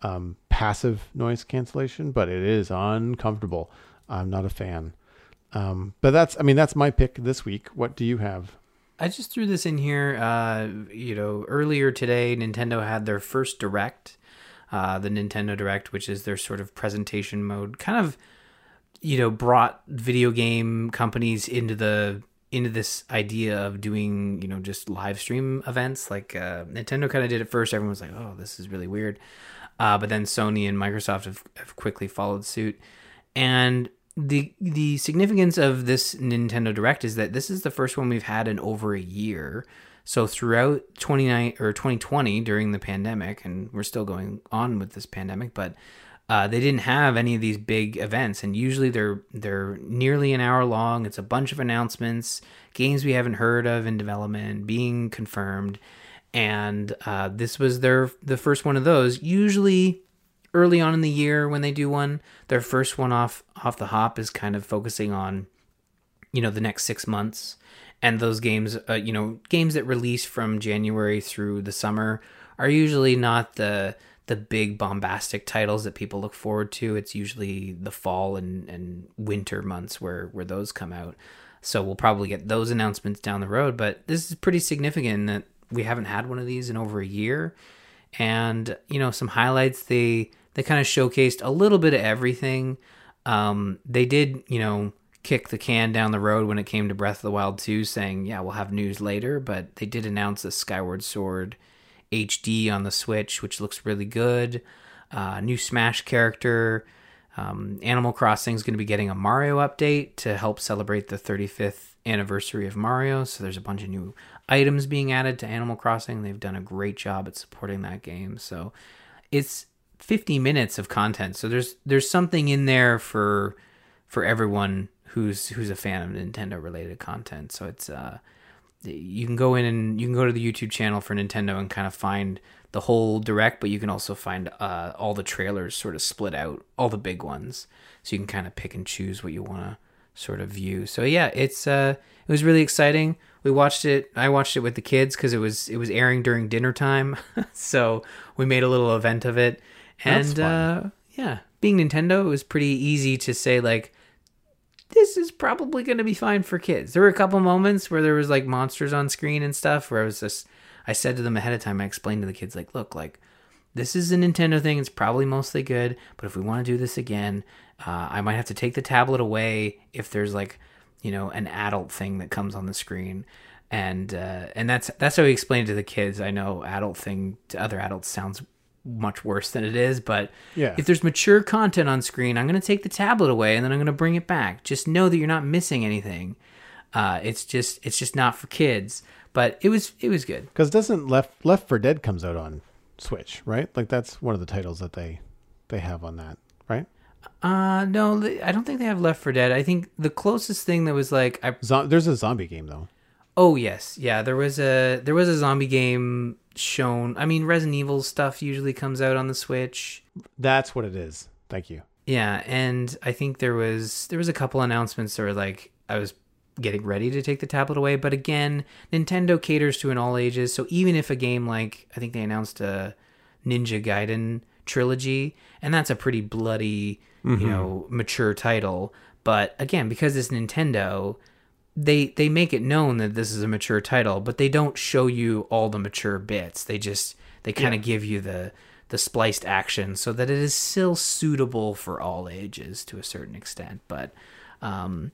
um, passive noise cancellation, but it is uncomfortable. I'm not a fan. Um, but that's I mean that's my pick this week. What do you have? I just threw this in here. Uh, you know, earlier today, Nintendo had their first direct, uh, the Nintendo Direct, which is their sort of presentation mode, kind of, you know, brought video game companies into the into this idea of doing, you know, just live stream events. Like uh, Nintendo kind of did it first. Everyone was like, "Oh, this is really weird," uh, but then Sony and Microsoft have, have quickly followed suit, and the the significance of this Nintendo Direct is that this is the first one we've had in over a year. So throughout 29 or 2020 during the pandemic, and we're still going on with this pandemic, but uh, they didn't have any of these big events, and usually they're they're nearly an hour long. It's a bunch of announcements, games we haven't heard of in development being confirmed, and uh, this was their the first one of those. Usually early on in the year when they do one their first one off off the hop is kind of focusing on you know the next six months. And those games uh, you know games that release from january through the summer are usually not the the big bombastic titles that people look forward to. It's usually the fall and and winter months where where those come out. So we'll probably get those announcements down the road but this is pretty significant that we haven't had one of these in over a year. And you know some highlights they they kind of showcased a little bit of everything. Um they did you know kick the can down the road when it came to breath of the wild 2 saying yeah we'll have news later but they did announce a skyward sword hd on the switch which looks really good. Uh, new smash character um, animal crossing is going to be getting a mario update to help celebrate the 35th anniversary of mario so there's a bunch of new items being added to animal crossing. They've done a great job at supporting that game. So it's 50 minutes of content. So there's there's something in there for for everyone who's who's a fan of nintendo related content. So it's uh you can go in and you can go to the YouTube channel for Nintendo and kind of find the whole direct, but you can also find uh, all the trailers sort of split out, all the big ones, so you can kind of pick and choose what you want to sort of view. So yeah, it's uh, it was really exciting. We watched it. I watched it with the kids because it was it was airing during dinner time, so we made a little event of it. And uh, yeah, being Nintendo, it was pretty easy to say like, this is probably going to be fine for kids. There were a couple moments where there was like monsters on screen and stuff where I was just I said to them ahead of time, I explained to the kids, like, look, like, this is a Nintendo thing. It's probably mostly good, but if we want to do this again, uh, I might have to take the tablet away if there's like, you know, an adult thing that comes on the screen, and uh, and that's that's how we explained to the kids. I know adult thing to other adults sounds much worse than it is, but Yeah. if there's mature content on screen, I'm going to take the tablet away and then I'm going to bring it back. Just know that you're not missing anything. Uh, it's just it's just not for kids, but it was it was good. Because doesn't Left Left 4 Dead comes out on Switch, right? Like that's one of the titles that they they have on that, right? Uh no, I don't think they have Left 4 Dead. I think the closest thing that was like I Zo- there's a zombie game though. oh yes, yeah, there was a there was a zombie game shown. I mean, Resident Evil stuff usually comes out on the Switch. That's what it is. Thank you. Yeah, and I think there was there was a couple announcements that were like I was getting ready to take the tablet away, but again, Nintendo caters to an all ages. So even if a game like I think they announced a Ninja Gaiden trilogy, and that's a pretty bloody, you know, mature title, but again, because it's Nintendo, they they make it known that this is a mature title, but they don't show you all the mature bits. They just they kind of give you the the spliced action so that it is still suitable for all ages to a certain extent. But um,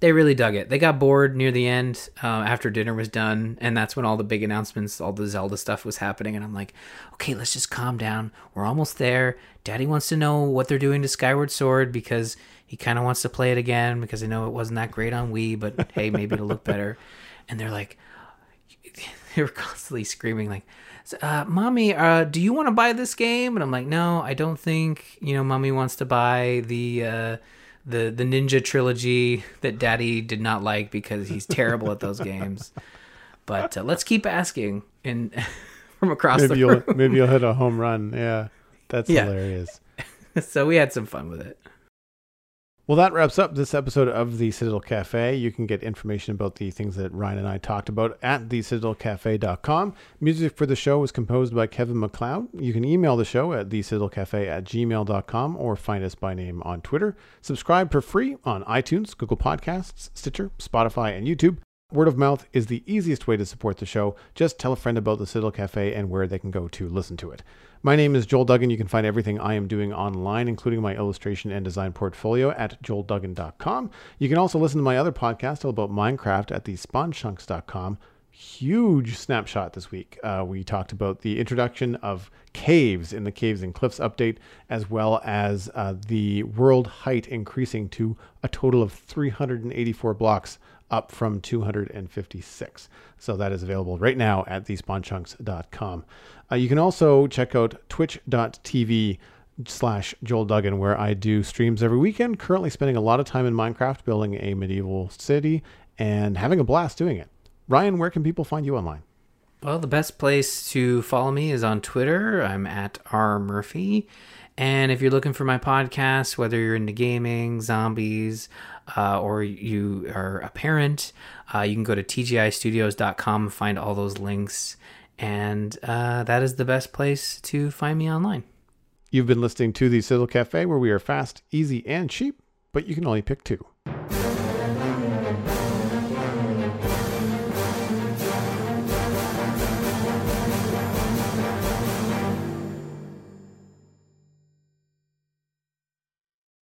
they really dug it. They got bored near the end uh, after dinner was done, and that's when all the big announcements, all the Zelda stuff was happening. And I'm like, okay, let's just calm down. We're almost there. Daddy wants to know what they're doing to Skyward Sword because he kind of wants to play it again because I know it wasn't that great on Wii, but hey, maybe it'll look better. And they're like, they were constantly screaming like uh, mommy uh, do you want to buy this game and i'm like no i don't think you know mommy wants to buy the uh, the the ninja trilogy that daddy did not like because he's terrible at those games but uh, let's keep asking and from across Maybe the you'll room maybe you'll hit a home run. Yeah, that's Yeah. hilarious. so we had some fun with it Well, that wraps up this episode of the Citadel Cafe. You can get information about the things that Ryan and I talked about at thecitadelcafe.com. Music for the show was composed by Kevin MacLeod. You can email the show at thecitadelcafe at gmail.com or find us by name on Twitter. Subscribe for free on iTunes, Google Podcasts, Stitcher, Spotify, and YouTube. Word of mouth is the easiest way to support the show. Just tell a friend about the Citadel Cafe and where they can go to listen to it. My name is Joel Duggan. You can find everything I am doing online, including my illustration and design portfolio at joelduggan.com. You can also listen to my other podcast all about Minecraft at thespawnchunks.com. Huge snapshot this week. Uh, we talked about the introduction of caves in the Caves and Cliffs update, as well as uh, the world height increasing to a total of 384 blocks up from 256. So that is available right now at thespawnchunks.com. Uh, you can also check out twitch.tv slash Joel Duggan, where I do streams every weekend. Currently spending a lot of time in Minecraft building a medieval city and having a blast doing it. Ryan, where can people find you online? Well, the best place to follow me is on Twitter. I'm at R Murphy. And if you're looking for my podcast, whether you're into gaming, zombies, uh, or you are a parent, uh, you can go to tgistudios.com find all those links. And uh, that is the best place to find me online. You've been listening to the Citadel Cafe, where we are fast, easy, and cheap, but you can only pick two.